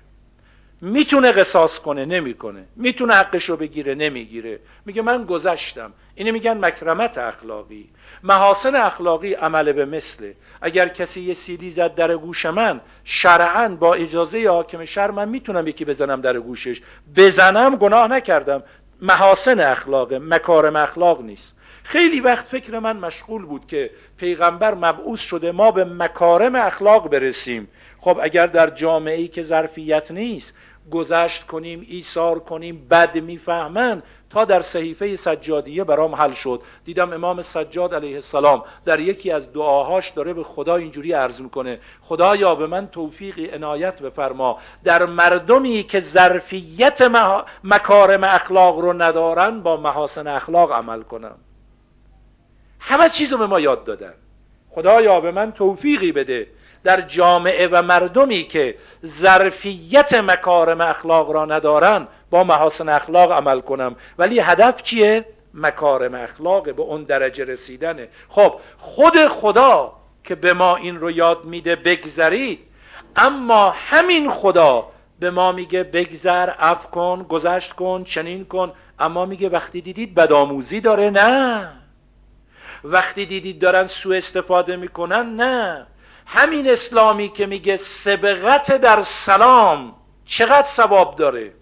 می‌تونه قصاص کنه نمی‌کنه. می‌تونه حقش رو بگیره نمی‌گیره. میگه من گذشتم. اینه میگن مکرمت اخلاقی. محاسن اخلاقی عمل به مثله. اگر کسی یه سیدی زد در گوش من شرعا با اجازه حاکم شهر من می‌تونم یکی بزنم در گوشش. بزنم گناه نکردم. محاسن اخلاق مکارم اخلاق نیست. خیلی وقت فکر من مشغول بود که پیغمبر مبعوث شده ما به مکارم اخلاق برسیم. خب اگر در جامعه ای که ظرفیت نیست گذشت کنیم ایثار کنیم بد می‌فهمن تا در صحیفه سجادیه برام حل شد. دیدم امام سجاد علیه السلام در یکی از دعاهاش داره به خدا اینجوری عرض می‌کنه. خدایا به من توفیقی عنایت بفرما. در مردمی که ظرفیت مکارم اخلاق رو ندارن با محاسن اخلاق عمل کنم. همه چیز رو به ما یاد دادن. خدایا به من توفیقی بده. در جامعه و مردمی که ظرفیت مکارم اخلاق را ندارن با محاسن اخلاق عمل کنم. ولی هدف چیه؟ مکارم اخلاق به اون درجه رسیدنه خب خود خدا که به ما این رو یاد میده بگذرید. اما همین خدا به ما میگه بگذر اف کن گذشت کن چنین کن. اما میگه وقتی دیدید بدآموزی داره؟ نه. وقتی دیدید دارن سوء استفاده می‌کنن؟ نه. همین اسلامی که میگه سبقت در سلام چقدر ثواب داره؟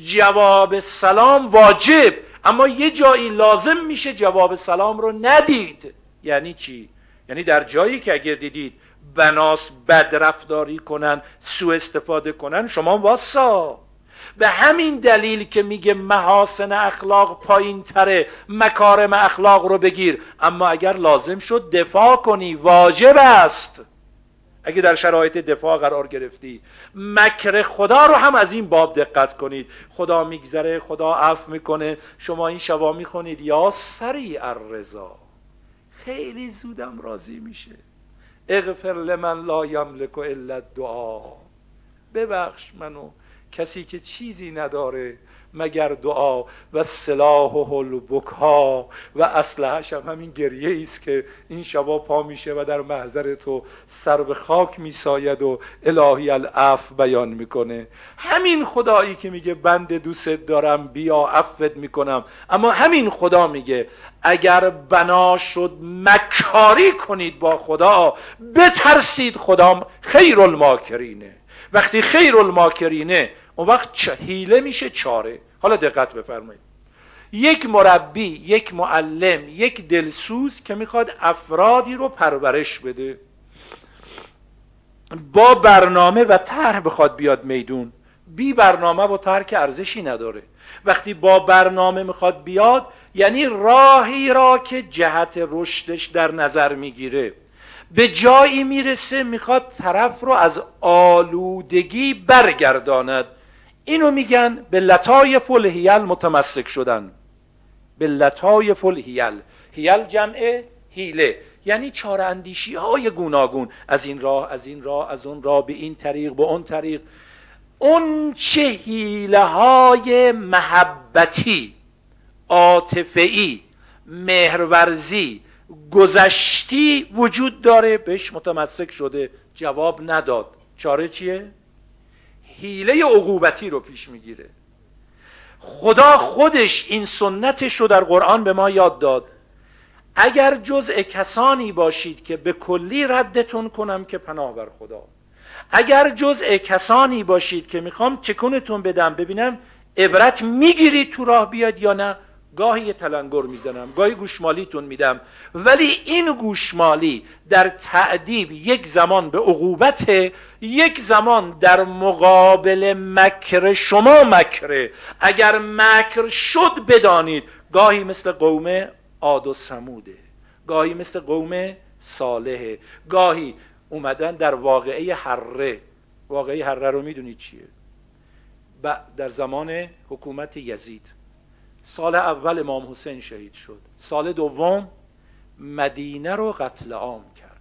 جواب سلام واجب اما یه جایی لازم میشه جواب سلام رو ندید. یعنی چی؟ یعنی در جایی که اگر دیدید بناس بدرفتاری کنن سوء استفاده کنن شما واسا. به همین دلیل که میگه محاسن اخلاق پایین تره مکارم اخلاق رو بگیر. اما اگر لازم شد دفاع کنی واجب است. اگه در شرایط دفاع قرار گرفتی مکر خدا رو هم از این باب دقت کنید. خدا میگذره خدا عفو می‌کنه. شما این شبا می‌خونید یا سریع الرضا. خیلی زودم راضی میشه. اغفر لمن لا یملک الا الدعا. ببخش منو. کسی که چیزی نداره مگر دعا و سلاح و البکا و اسلحش هم همین گریه است که این شبا پا میشه و در محضر تو سر به خاک میساید و الهی العف بیان می‌کنه. همین خدایی که میگه بند دوست دارم بیا عفت می‌کنم. اما همین خدا میگه اگر بنا شد مکاری کنید با خدا بترسید خدا خیر الماکرینه وقتی خیر الماکرینه اون وقت حیله میشه چاره. حالا دقت بفرمایید. یک مربی یک معلم یک دلسوز که می‌خواد افرادی رو پرورش بده. با برنامه و طرح بخواد بیاد میدون. بی برنامه و طرح که ارزشی نداره. وقتی با برنامه می‌خواد بیاد یعنی راهی را که جهت رشدش در نظر می‌گیره. به جایی می‌رسه می‌خواد طرف رو از آلودگی برگرداند. اینو میگن به لطایف الهیل متمسک شدن. به لطایف الهیل هیل. جمع هیله. یعنی چار اندیشی های گوناگون. از این راه از این راه از اون راه به این طریق به اون طریق. اون چه هیله های محبتی عاطفه‌ای مهرورزی گذشتی وجود داره بهش متمسک شده جواب نداد. چاره چیه؟ حیله عقوبتی رو پیش می‌گیره. خدا خودش این سنتش رو در قرآن به ما یاد داد. اگر جزء کسانی باشید که به کلی ردتون کنم که پناه بر خدا. اگر جزء کسانی باشید که می‌خوام چکونتون بدم؟ ببینم عبرت می‌گیرید تو راه بیاد یا نه؟ گاهی یه تلنگر می‌زنم گاهی گوشمالیتون میدم. ولی این گوشمالی در تعدیب یک زمان به عقوبت یک زمان در مقابل مکر شما مکره. اگر مکر شد بدانید گاهی مثل قوم عاد و سموده گاهی مثل قوم صالحه. گاهی اومدن در واقعه حره. واقعه حره رو می‌دونید چیه؟ در زمان حکومت یزید. سال اول امام حسین شهید شد. سال دوم مدینه رو قتل عام کرد.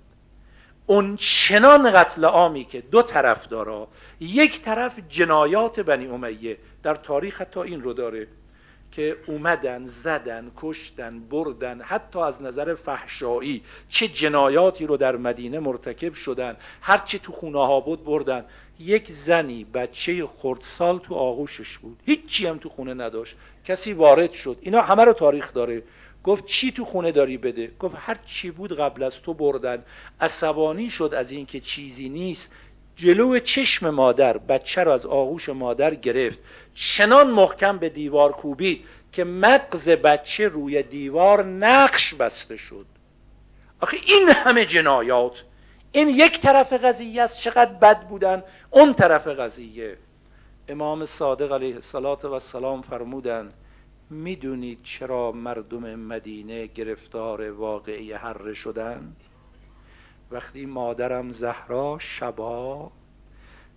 اون چنان قتل عامی که دو طرف داره. یک طرف جنایات بنی امیه در تاریخ حتی این رو داره که اومدن زدن کشتن بردن حتی از نظر فحشایی چه جنایاتی رو در مدینه مرتکب شدن هرچی تو خونه ها بود بردن. یک زنی بچه خردسال تو آغوشش بود. هیچی هم تو خونه نداشت. کسی وارد شد. اینا همه رو تاریخ داره. گفت چی تو خونه داری بده؟ گفت هر چی بود قبل از تو بردن. عصبانی شد از اینکه چیزی نیست. جلو چشم مادر بچه رو از آغوش مادر گرفت. چنان محکم به دیوار کوبید که مغز بچه روی دیوار نقش بسته شد. آخه این همه جنایات. این یک طرف قضیه است چقدر بد بودن. اون طرف قضیه. امام صادق علیه السلام فرمودن می‌دونید چرا مردم مدینه گرفتار واقعی حره شدن؟ وقتی مادرم زهرا شبا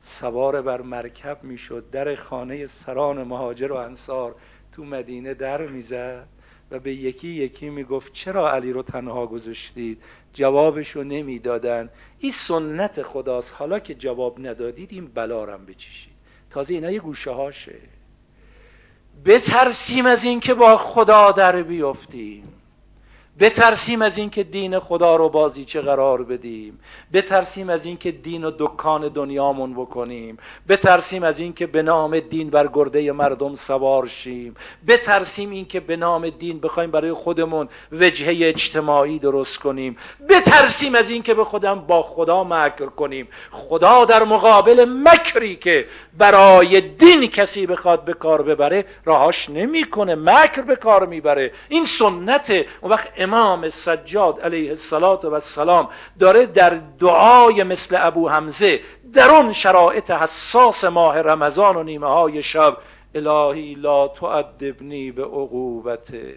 سوار بر مرکب می‌شد در خانه سران مهاجر و انصار تو مدینه در می‌زد و به یکی یکی می‌گفت چرا علی رو تنها گذاشتید؟ جوابش رو نمی‌دادن این سنت خداست. حالا که جواب ندادید این بلارم بچیشید تازه اینا یه گوشه هاشه. بترسیم از اینکه با خدا در بیافتیم بترسیم از اینکه دین خدا رو بازی چه قرار بدیم. بترسیم از اینکه دین و دکان دنیامون بکنیم. بترسیم از اینکه به نام دین بر گرده مردم سوار شیم. بترسیم اینکه به نام دین بخوایم برای خودمون وجهه اجتماعی درست کنیم. بترسیم از اینکه به خودم با خدا مکر کنیم. خدا در مقابل مکری که برای دین کسی بخواد به کار ببره راهاش نمی‌کنه. مکر به کار می‌بره. این سنت. اون وقت امام سجاد علیه السلام داره در دعای مثل ابو حمزه در اون شرایط حساس ماه رمضان و نیمه های شب الهی لا تعدبنی به عقوبته.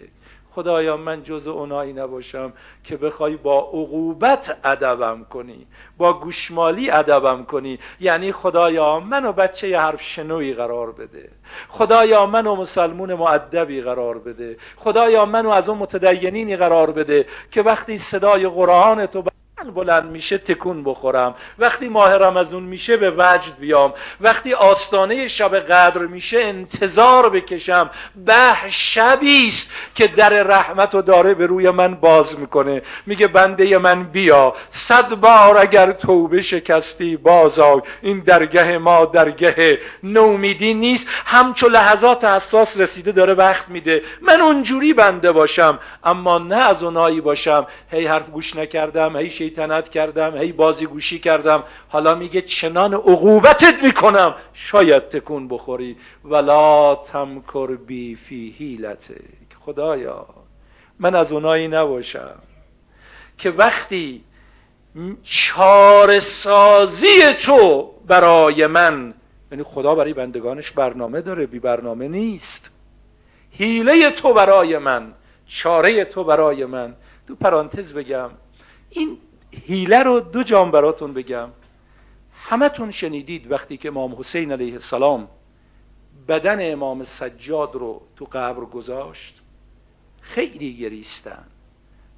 خدایا من جز اونایی نباشم که بخوای با عقوبت ادبم کنی با گوشمالی ادبم کنی. یعنی خدایا منو بچه حرف شنوی قرار بده. خدایا منو مسلمون معدبی قرار بده. خدایا منو از اون متدینینی قرار بده که وقتی صدای قرآن تو بلند میشه تکون بخورم. وقتی ماه رمزون میشه به وجد بیام. وقتی آستانه شب قدر میشه انتظار بکشم. به شبی است که در رحمت و داره به روی من باز می‌کنه. میگه بنده من بیا. صد بار اگر توبه شکستی باز این درگه ما درگه نومیدی نیست. همچو لحظات حساس رسیده داره وقت میده. من اونجوری بنده باشم. اما نه از اونایی باشم. هی حرف گوش نکردم. هی شیطنت کردم هی بازی گوشی کردم. حالا میگه چنان عقوبتت می‌کنم. شاید تکون بخوری. ولا تمکر بی فی حیلته خدایا من از اونایی نباشم که وقتی چار سازی تو برای من یعنی خدا برای بندگانش برنامه داره بی برنامه نیست. حیله تو برای من چاره تو برای من. تو پرانتز بگم این هیله رو دو جام براتون بگم. همتون شنیدید وقتی که امام حسین علیه السلام بدن امام سجاد رو تو قبر گذاشت. خیلی گریستن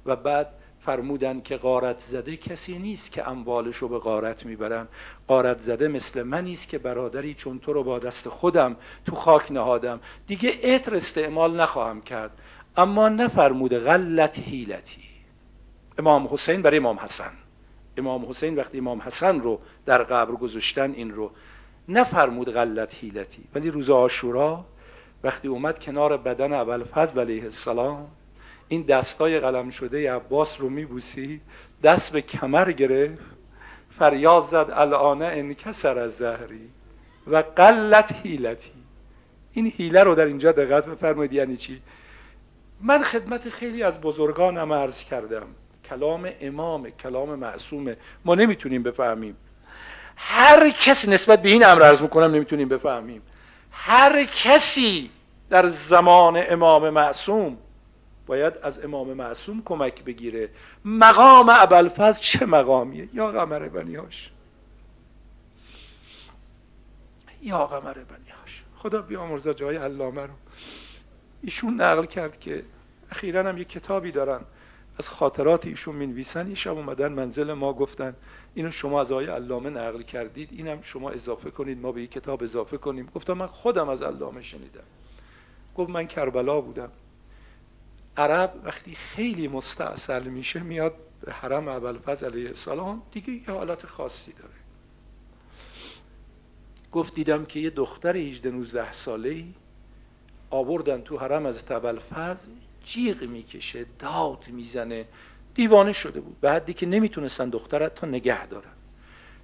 و بعد فرمودن که قارت زده کسی نیست که اموالش رو به قارت می‌برن. قارت زده مثل منی است که برادری چون تو رو با دست خودم تو خاک نهادم. دیگه عطر استعمال نخواهم کرد. اما نفرموده غلط هیلتی امام حسین برای امام حسن. امام حسین وقتی امام حسن رو در قبر گذاشتن این رو نفرمود غلط هیلتی ولی روز آشورا وقتی اومد کنار بدن اول فضل علیه السلام این دستای قلم شده عباس رو میبوسی دست به کمر گرفت فریاد زد الان انکسر از زهری و قلت هیلتی این هیله رو در اینجا دقت بفرمایید یعنی چی؟ من خدمت خیلی از بزرگانم عرض کردم. کلام امام کلام معصومه ما نمی‌تونیم بفهمیم. هر کسی نسبت به این امر عرض می‌کنم نمی‌تونیم بفهمیم. هر کسی در زمان امام معصوم باید از امام معصوم کمک بگیره. مقام ابوالفضل چه مقامیه؟ یا قمر بنیاش. یا قمر بنیاش. خدا بیامرزه جای علامه رو. ایشون نقل کرد که اخیرا هم یه کتابی دارن. از خاطرات ایشون می‌نویسن. یه شب اومدن منزل ما گفتن اینو شما از آقای علامه نقل کردید اینم شما اضافه کنید ما به این کتاب اضافه کنیم. گفتم من خودم از علامه شنیدم. گفت من کربلا بودم. عرب وقتی خیلی مستاصل میشه میاد به حرم ابوالفضل علیه السلام دیگه یه حالت خاصی داره. گفت دیدم که یه دختر 18 19 ساله ای آوردن تو حرم از ابوالفضل. جیغ می‌کشه داد می‌زنه. دیوانه شده بود. به حدی که نمی‌تونستن دخترت تا نگه دارن.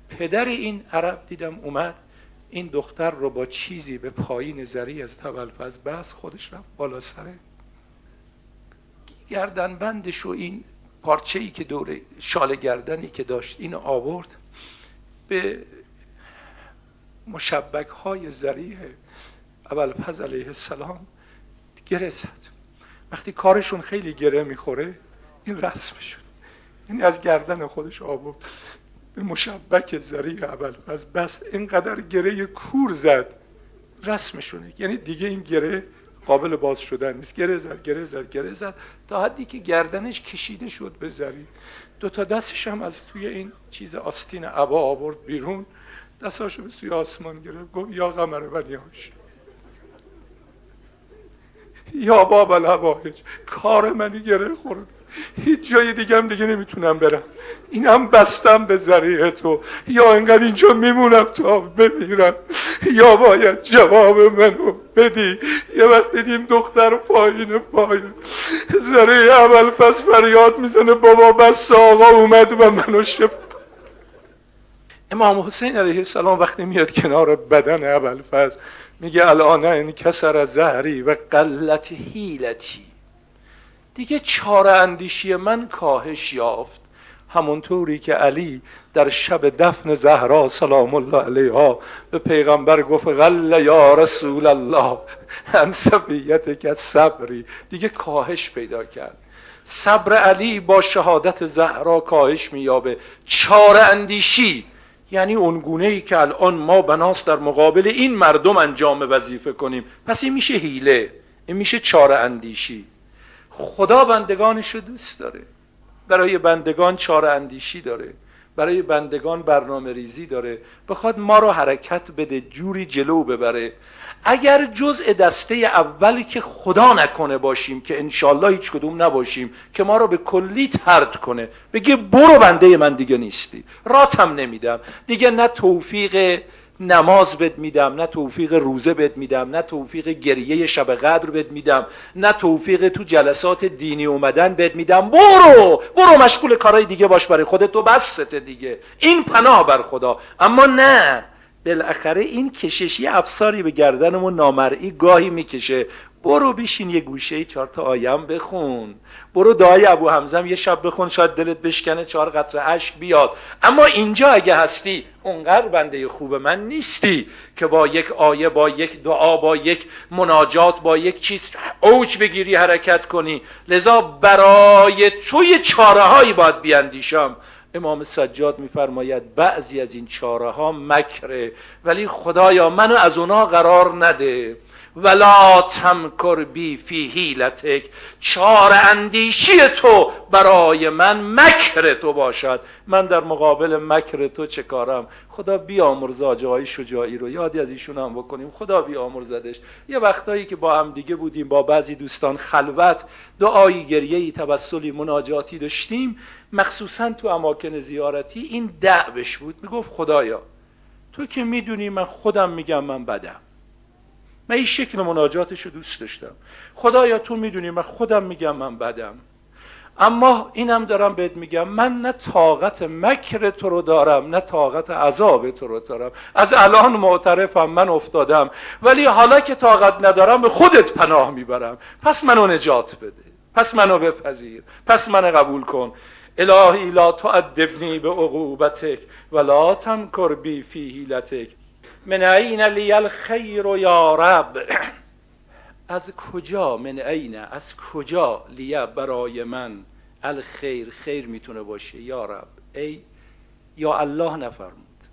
پدر این عرب دیدم اومد. این دختر رو با چیزی به پایین زری از تبلفز بس خودش رفت بالا سره گردن بندش و این پارچه ای که دوره شال گردنی که داشت این آورد به مشبک های زریح اول علیه السلام گره زد وقتی کارشون خیلی گره می‌خوره این رسمشون. یعنی از گردن خودش آورد. به مشبک زری اول. از بست اینقدر گره کور زد رسمشونه. یعنی دیگه این گره قابل باز شدن نیست. گره زد گره زد گره زد تا حدی که گردنش کشیده شد به زری دو تا دستش هم از توی این چیز آستین عبا آورد بیرون. دستاشو به سوی آسمان گرفت. گفت یا قمر بنیاش یا باب الهواهج کار منی گره خورد. هیچ جای دیگه هم دیگه نمی‌تونم برم. اینم بستم به ذریعه تو. یا انقدر اینجا میمونم تا بمیرم. یا باید جواب منو بدی. یه وقت دیدیم دختر پایین پایین. ذریعه اول پس فریاد می‌زنه بابا بس آقا اومد و منو شف امام حسین علیه السلام وقتی میاد کنار بدن اول فضل میگه الان این کسر زهری و قلت هیلتی دیگه چاره اندیشی من کاهش یافت. همونطوری که علی در شب دفن زهرا سلام الله علیها به پیغمبر گفت غل یا رسول الله. ان که صبری. دیگه کاهش پیدا کرد. صبر علی با شهادت زهرا کاهش مییابه. چار اندیشی یعنی اون گونه ای که الان ما بناس در مقابل این مردم انجام وظیفه کنیم. پس این میشه هیله این میشه چاره اندیشی. خدا بندگانش رو دوست داره. برای بندگان چاره اندیشی داره. برای بندگان برنامه ریزی داره. بخواد ما رو حرکت بده جوری جلو ببره. اگر جزء دسته اولی که خدا نکنه باشیم که انشالله هیچ کدوم نباشیم که ما رو به کلی ترد کنه بگه برو بنده من دیگه نیستی. راتم نمیدم. دیگه نه توفیق نماز بد میدم نه توفیق روزه بد میدم نه توفیق گریه شب قدر بد میدم نه توفیق تو جلسات دینی اومدن بد میدم. برو! برو مشغول کارهای دیگه باش برای خودت تو بسته دیگه. این پناه بر خدا. اما نه. بالاخره این کششی افساری به گردنمون نامرئی گاهی می‌کشه. برو بشین یه گوشه چهار تا آیم بخون. برو دعای ابو حمزم یه شب بخون شاید دلت بشکنه چهار قطره اشک بیاد. اما اینجا اگه هستی اونقدر بنده خوب من نیستی که با یک آیه با یک دعا با یک مناجات با یک چیز اوج بگیری حرکت کنی. لذا برای توی چاره هایی باید بیاندیشم. امام سجاد میفرماید بعضی از این چاره ها مکره ولی خدایا منو از اونا قرار نده. ولا تمکر بی فی هیلتک چار اندیشی تو برای من مکر تو باشد. من در مقابل مکر تو چه کارم؟ خدا بیامرز آجای شجاعی رو. یادی از ایشون هم بکنیم. خدا بیامرزدش. یه وقتایی که با هم دیگه بودیم با بعضی دوستان خلوت دعایی گریهی تبسلی مناجاتی داشتیم. مخصوصا تو اماکن زیارتی این دعوش بود. می‌گفت خدایا تو که می‌دونی من خودم میگم من بدم. من این شکل مناجاتش رو دوست داشتم. خدایا تو می‌دونی من خودم میگم من بدم. اما اینم دارم بهت میگم من نه طاقت مکر تو رو دارم نه طاقت عذاب تو رو دارم. از الان معترفم من افتادم. ولی حالا که طاقت ندارم به خودت پناه می‌برم. پس منو نجات بده. پس منو بپذیر. پس من قبول کن. الهی لا تعدبنی به عقوبتک ولا تمکر بی فی هیلتک من عین لی الخیر یا رب؟ از کجا من عین از کجا لیه برای من الخیر خیر می‌تونه باشه یا رب؟ ای یا الله نفرمود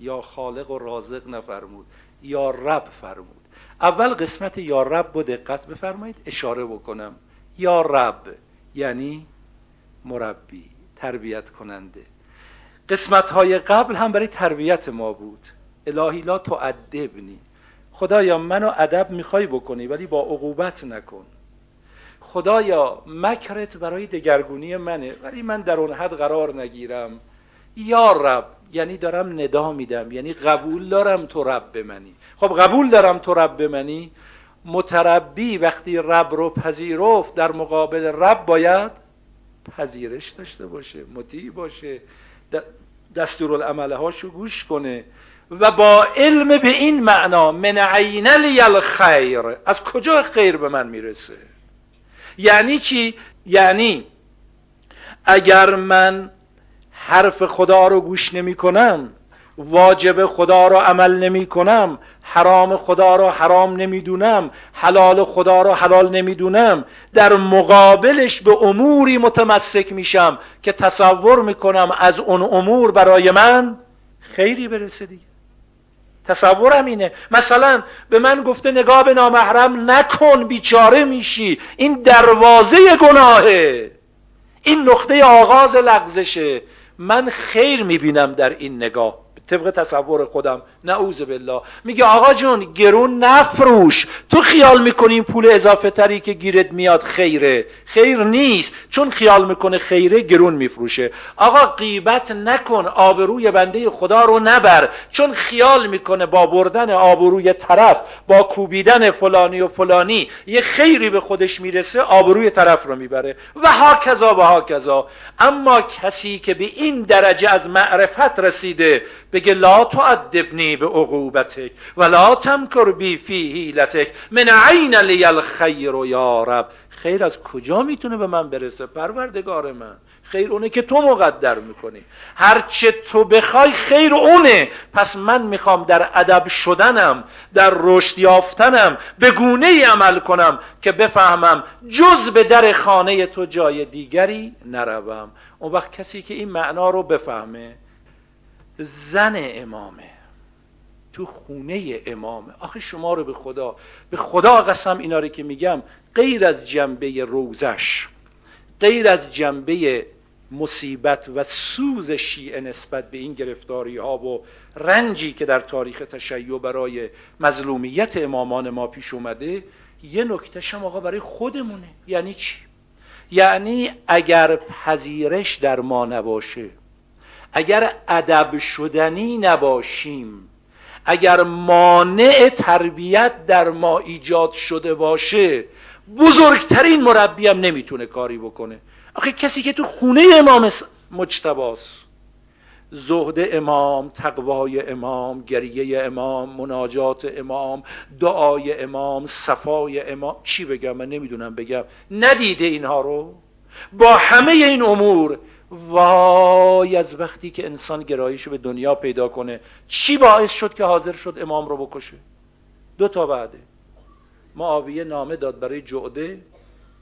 یا خالق و رازق نفرمود یا رب فرمود. اول قسمت یا رب رو دقت بفرمایید اشاره بکنم. یا رب یعنی مربی تربیت کننده. قسمت های قبل هم برای تربیت ما بود. الهی لا تعدبنی خدایا منو ادب می‌خوای بکنی ولی با عقوبت نکن. خدایا مکرت برای دگرگونی منه ولی من در اون حد قرار نگیرم. یا رب یعنی دارم ندا میدم یعنی قبول دارم تو رب منی. خب قبول دارم تو رب منی. متربی وقتی رب رو پذیرفت در مقابل رب باید پذیرش داشته باشه مطیع باشه دستورالعمله هاشو گوش کنه. و با علم به این معنا من عین الخیر. از کجا خیر به من می‌رسه؟ یعنی چی؟ یعنی اگر من حرف خدا رو گوش نمی کنم واجب خدا رو عمل نمی کنم حرام خدا رو حرام نمی‌دونم حلال خدا رو حلال نمی‌دونم در مقابلش به اموری متمسک میشم که تصور می‌کنم از اون امور برای من خیری برسه دیگه. تصورم اینه. مثلا به من گفته نگاه به نامحرم نکن بیچاره میشی. این دروازه گناهه. این نقطه آغاز لغزشه. من خیر می‌بینم در این نگاه. طبق تصور خودم. نعوذ بالله. میگه آقا جون گرون نفروش. تو خیال می‌کنی پول اضافه تری که گیرت میاد خیره؟ خیر نیست. چون خیال می‌کنه خیره گرون میفروشه. آقا قیبت نکن آبروی بنده خدا رو نبر. چون خیال می‌کنه با بردن آبروی طرف با کوبیدن فلانی و فلانی یه خیری به خودش می‌رسه آبروی طرف رو می‌بره. و ها کذا و ها کذا. اما کسی که به این درجه از معرفت رسیده بگه لا تعدبنی به عقوبتک و لا تمکر بی فی هیلتک من عین لی الخیر یا رب. خیر از کجا می‌تونه به من برسه پروردگار من؟ خیر اونه که تو مقدر می‌کنی. هرچه تو بخوای خیر اونه. پس من می‌خوام در ادب شدنم در رشد یافتنم به گونه ای عمل کنم که بفهمم جز به در خانه تو جای دیگری نروم. اون وقت کسی که این معنا رو بفهمه زن امامه تو خونه امامه آخه شما رو به خدا به خدا قسم اینا رو که میگم غیر از جنبه روزش غیر از جنبه مصیبت و سوز شیعه نسبت به این گرفتاری ها و رنجی که در تاریخ تشیع برای مظلومیت امامان ما پیش اومده یه نکتهش هم آقا برای خودمونه یعنی چی؟ یعنی اگر پذیرش در ما نباشه اگر ادب شدنی نباشیم اگر مانع تربیت در ما ایجاد شده باشه بزرگترین مربی هم نمی‌تونه کاری بکنه. آخه کسی که تو خونه امام مجتباست. زهد امام تقوای امام گریه امام مناجات امام دعای امام صفای امام. چی بگم؟ من نمی‌دونم بگم. ندیده اینها رو. با همه این امور وای از وقتی که انسان گرایشو به دنیا پیدا کنه. چی باعث شد که حاضر شد امام رو بکشه؟ دو تا بعده معاویه نامه داد برای جعده.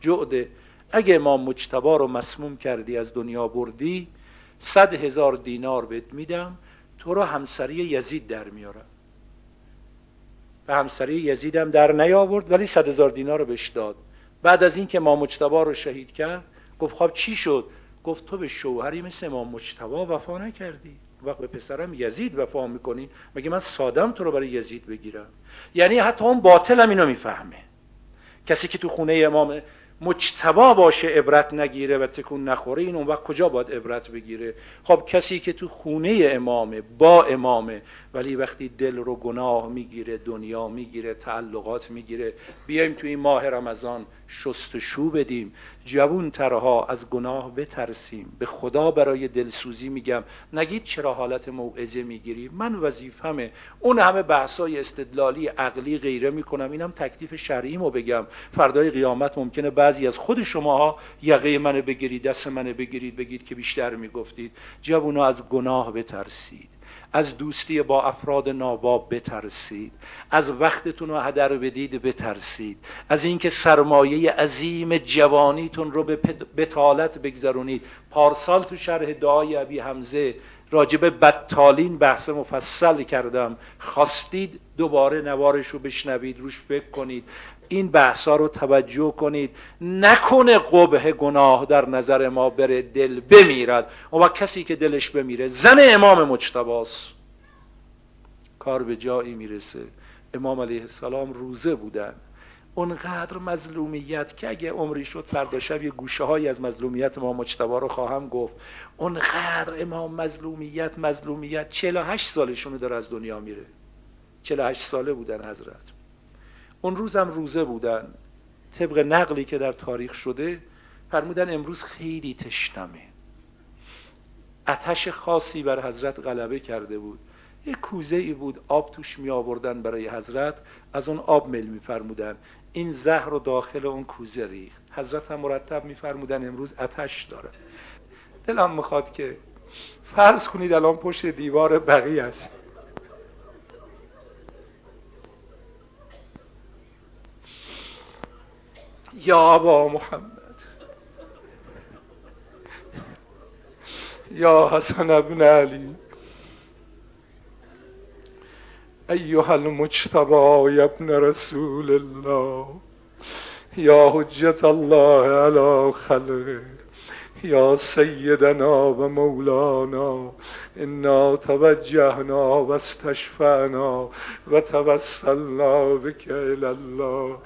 جعده اگه امام مجتبا رو مسموم کردی از دنیا بردی صد هزار دینار بهت میدم تو رو همسری یزید در میارم. و همسری یزیدم در نیاورد ولی صد هزار دینار رو بهش داد. بعد از اینکه امام مجتبا رو شهید کرد گفت خب چی شد؟ گفت تو به شوهری مثل امام مجتبا وفا نکردی. وقت به پسرم یزید وفا می‌کنی. مگه من سادم تو رو برای یزید بگیرم؟ یعنی حتی اون باطل هم اینو می‌فهمه. کسی که تو خونه امام مجتبا باشه عبرت نگیره و تکون نخوره این اون وقت کجا باید عبرت بگیره؟ خب کسی که تو خونه امامه با امامه ولی وقتی دل رو گناه می‌گیره دنیا می‌گیره تعلقات می‌گیره بیایم تو این ماه رمضان شستشو بدیم. جوون ترها از گناه بترسیم. به خدا برای دلسوزی میگم. نگید چرا حالت موعظه می‌گیری؟ من وظیفمه اون همه بحثای استدلالی عقلی غیره می‌کنم. اینم تکلیف شرعیمو بگم. فردای قیامت ممکنه بعضی از خود شماها یقه منو بگیرید دست منو بگیرید بگید که بیشتر می‌گفتید. جوونا از گناه بترسید. از دوستی با افراد ناباب بترسید. از وقتتون رو هدر بدید بترسید. از اینکه سرمایه عظیم جوانیتون رو به بتالت بگذرونید. پارسال تو شرح دعای ابی حمزه راجب بدتالین بحث مفصل کردم. خواستید دوباره نوارش رو بشنوید روش فکر کنید. این بحثا رو توجه کنید. نکنه قبه گناه در نظر ما بره دل بمیرد. و کسی که دلش بمیره زن امام مجتباست کار به جایی می‌رسه. امام علیه السلام روزه بودن. اونقدر مظلومیت که اگه عمری شد فردا شب یه گوشه های از مظلومیت امام مجتبا رو خواهم گفت. اونقدر امام مظلومیت مظلومیت 48 سالشونو داره از دنیا میره. 48 ساله بودن حضرت. اون روزم روزه بودن. طبق نقلی که در تاریخ شده فرمودن امروز خیلی تشنمه. اتش خاصی بر حضرت غلبه کرده بود. یک کوزه ای بود آب توش می آوردن برای حضرت. از اون آب مل می فرمودن. این زهر رو داخل اون کوزه ریخت. حضرت هم مرتب می فرمودن امروز اتش داره. دلم می‌خواد که فرض کنید الان پشت دیوار بقی است. یا ابا محمد. یا حسن ابن علی. ایها المجتبى ابن رسول الله. یا حجت الله علی خلقه. یا سیدنا و مولانا. انا توجهنا و استشفعنا و توسلنا بك الى الله.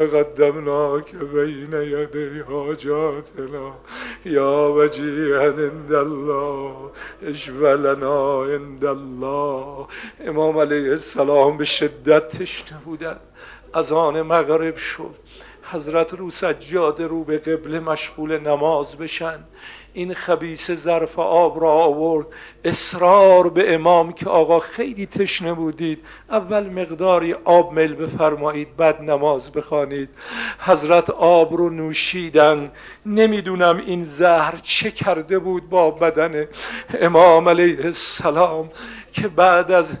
قدمناك بين يدي حاجاتنا يا وجيها عند الله اشفع لنا عند الله. امام علیه السلام به شدت تشنه بودن از آن مغرب شد. حضرت رو سجاده رو به قبله مشغول نماز بشن. این خبیس ظرف آب را آورد. اصرار به امام که آقا خیلی تشنه بودید. اول مقداری آب مل بفرمایید بعد نماز بخوانید. حضرت آب رو نوشیدن. نمی‌دونم این زهر چه کرده بود با بدن امام علیه السلام که بعد از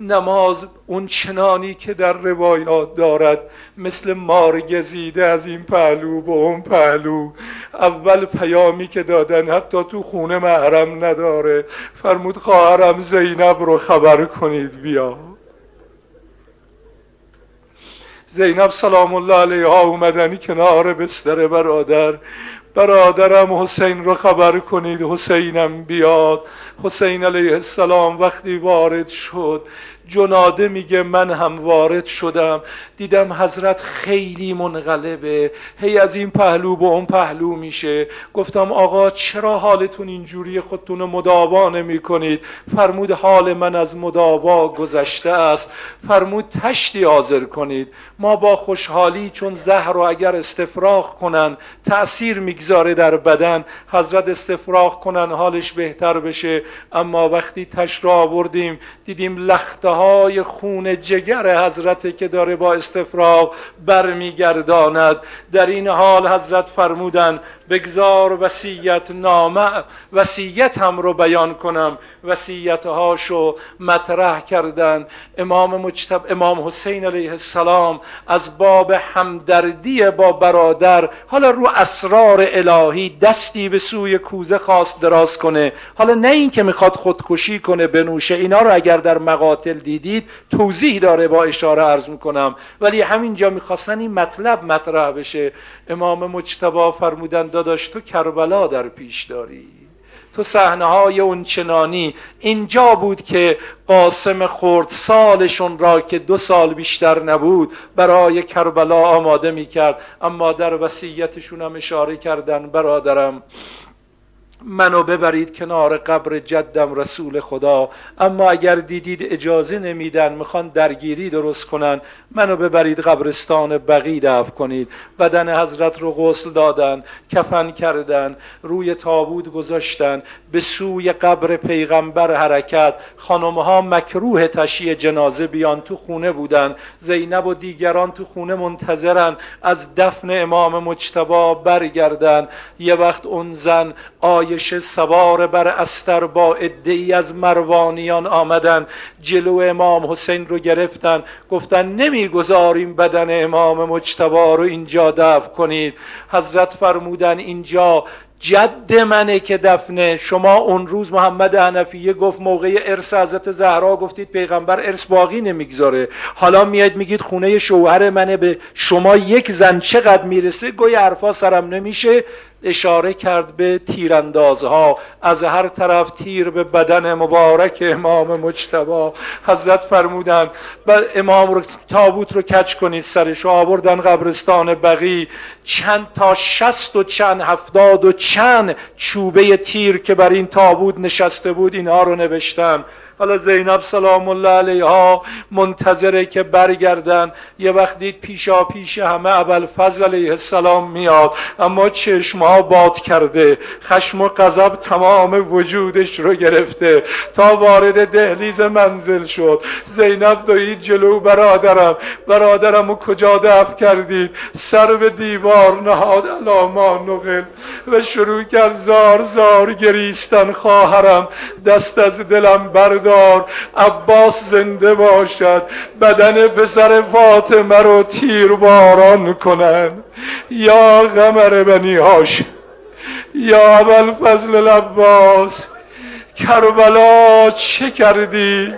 نماز اون چنانی که در روایات دارد مثل مار گزیده از این پهلو به اون پهلو. اول پیامی که دادن حتی تو خونه محرم نداره. فرمود خواهرم زینب رو خبر کنید بیا. زینب سلام الله علیها اومدنی کنار بستر برادر. برادرم حسین رو خبر کنید حسینم بیاد. حسین علیه السلام وقتی وارد شد جناده میگه من هم وارد شدم. دیدم حضرت خیلی منقلبه. هی از این پهلو به اون پهلو میشه. گفتم آقا چرا حالتون اینجوری خودتون مداوا نمی کنید فرمود حال من از مداوا گذشته است. فرمود تشتی حاضر کنید. ما با خوشحالی چون زهر رو اگر استفراغ کنن تأثیر می‌گذاره در بدن. حضرت استفراغ کنن حالش بهتر بشه. اما وقتی تش را آوردیم دیدیم لخته های خون جگر حضرت که داره با استفراغ برمیگرداند. در این حال حضرت فرمودن بگذار وسیعت نامه وسیعت هم رو بیان کنم. وسیعت هاشو مطرح کردن. امام مجتب امام حسین علیه السلام از باب همدردی با برادر حالا رو اسرار الهی دستی به سوی کوزه خواست دراز کنه. حالا نه این که می‌خواد خودکشی کنه بنوشه اینا رو اگر در مقاتل دیدید توضیح داره با اشاره عرض می‌کنم. ولی همینجا می‌خواستن این مطلب مطرح بشه. امام مجتبا فرمودن داداش تو کربلا در پیش داری. تو صحنه های اون چنانی اینجا بود که قاسم خورد سالشون را که دو سال بیشتر نبود برای کربلا آماده می‌کرد اما در وسیعتشون هم اشاره کردن برادرم منو ببرید کنار قبر جدم رسول خدا. اما اگر دیدید اجازه نمیدن می‌خوان درگیری درست کنن. منو ببرید قبرستان بقی دفن کنید. بدن حضرت رو غسل دادن کفن کردن روی تابود گذاشتن به سوی قبر پیغمبر حرکت. خانمها مکروه تشییع جنازه بیان تو خونه بودن. زینب و دیگران تو خونه منتظرن. از دفن امام مجتبا برگردن. یه وقت اون زن آیشه سوار بر استر با ادعی از مروانیان آمدن. جلو امام حسین رو گرفتن. گفتن نمی‌گذاریم بدن امام مجتبا رو اینجا دفن کنید. حضرت فرمودن اینجا جد منه که دفنه. شما اون روز محمد حنفیه گفت موقع ارث حضرت زهرا گفتید پیغمبر ارث باقی نمی‌گذاره. حالا میاد میگید خونه شوهر منه. به شما یک زن چقدر می‌رسه؟ گوی حرفا سرم نمیشه. اشاره کرد به تیراندازها. از هر طرف تیر به بدن مبارک امام مجتبا حضرت فرمودن امام رو تابوت رو کچ کنید سرش آوردن قبرستان بقی. چند تا شست و چند هفتاد و چند چوبه تیر که بر این تابوت نشسته بود اینها رو نوشتن حالا زینب سلام الله علیها منتظره که برگردن. یه وقت دید پیشا پیش همه اول فضل علیه السلام میاد اما چشمها باد کرده. خشم و غضب تمام وجودش رو گرفته. تا وارد دهلیز منزل شد. زینب دوید جلو برادرم. برادرم رو کجا دفع کردید؟ سر به دیوار نهاد. علاما نقل. و شروع کرد زار زار گریستن خواهرم. دست از دلم برد بردار عباس زنده باشد بدن پسر فاطمه رو تیر باران کنن. یا غمر بنی هاش یا اول فضل العباس کربلا چه کردی؟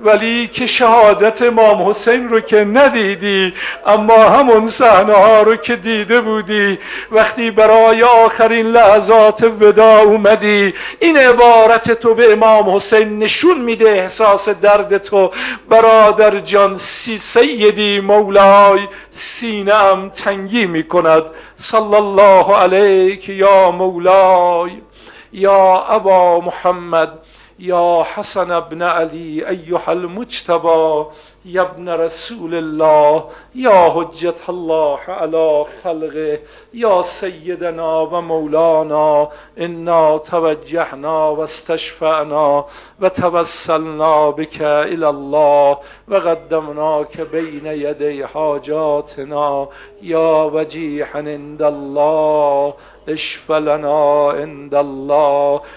ولی که شهادت امام حسین رو که ندیدی اما همون صحنه ها رو که دیده بودی وقتی برای آخرین لحظات ودا اومدی این عبارت تو به امام حسین نشون میده احساس درد تو. برادر جان سی سیدی مولای سینم تنگی می‌کند. صلی الله علیک یا مولای یا ابا محمد. یا حسن ابن علی ایها المجتبا یا ابن رسول الله یا حجت الله علی خلقه یا سیدنا و مولانا انا توجهنا و استشفعنا و توسلنا بك الى الله و قدمناک بین یدی حاجاتنا یا وجیحا عند الله اشف لنا عند الله.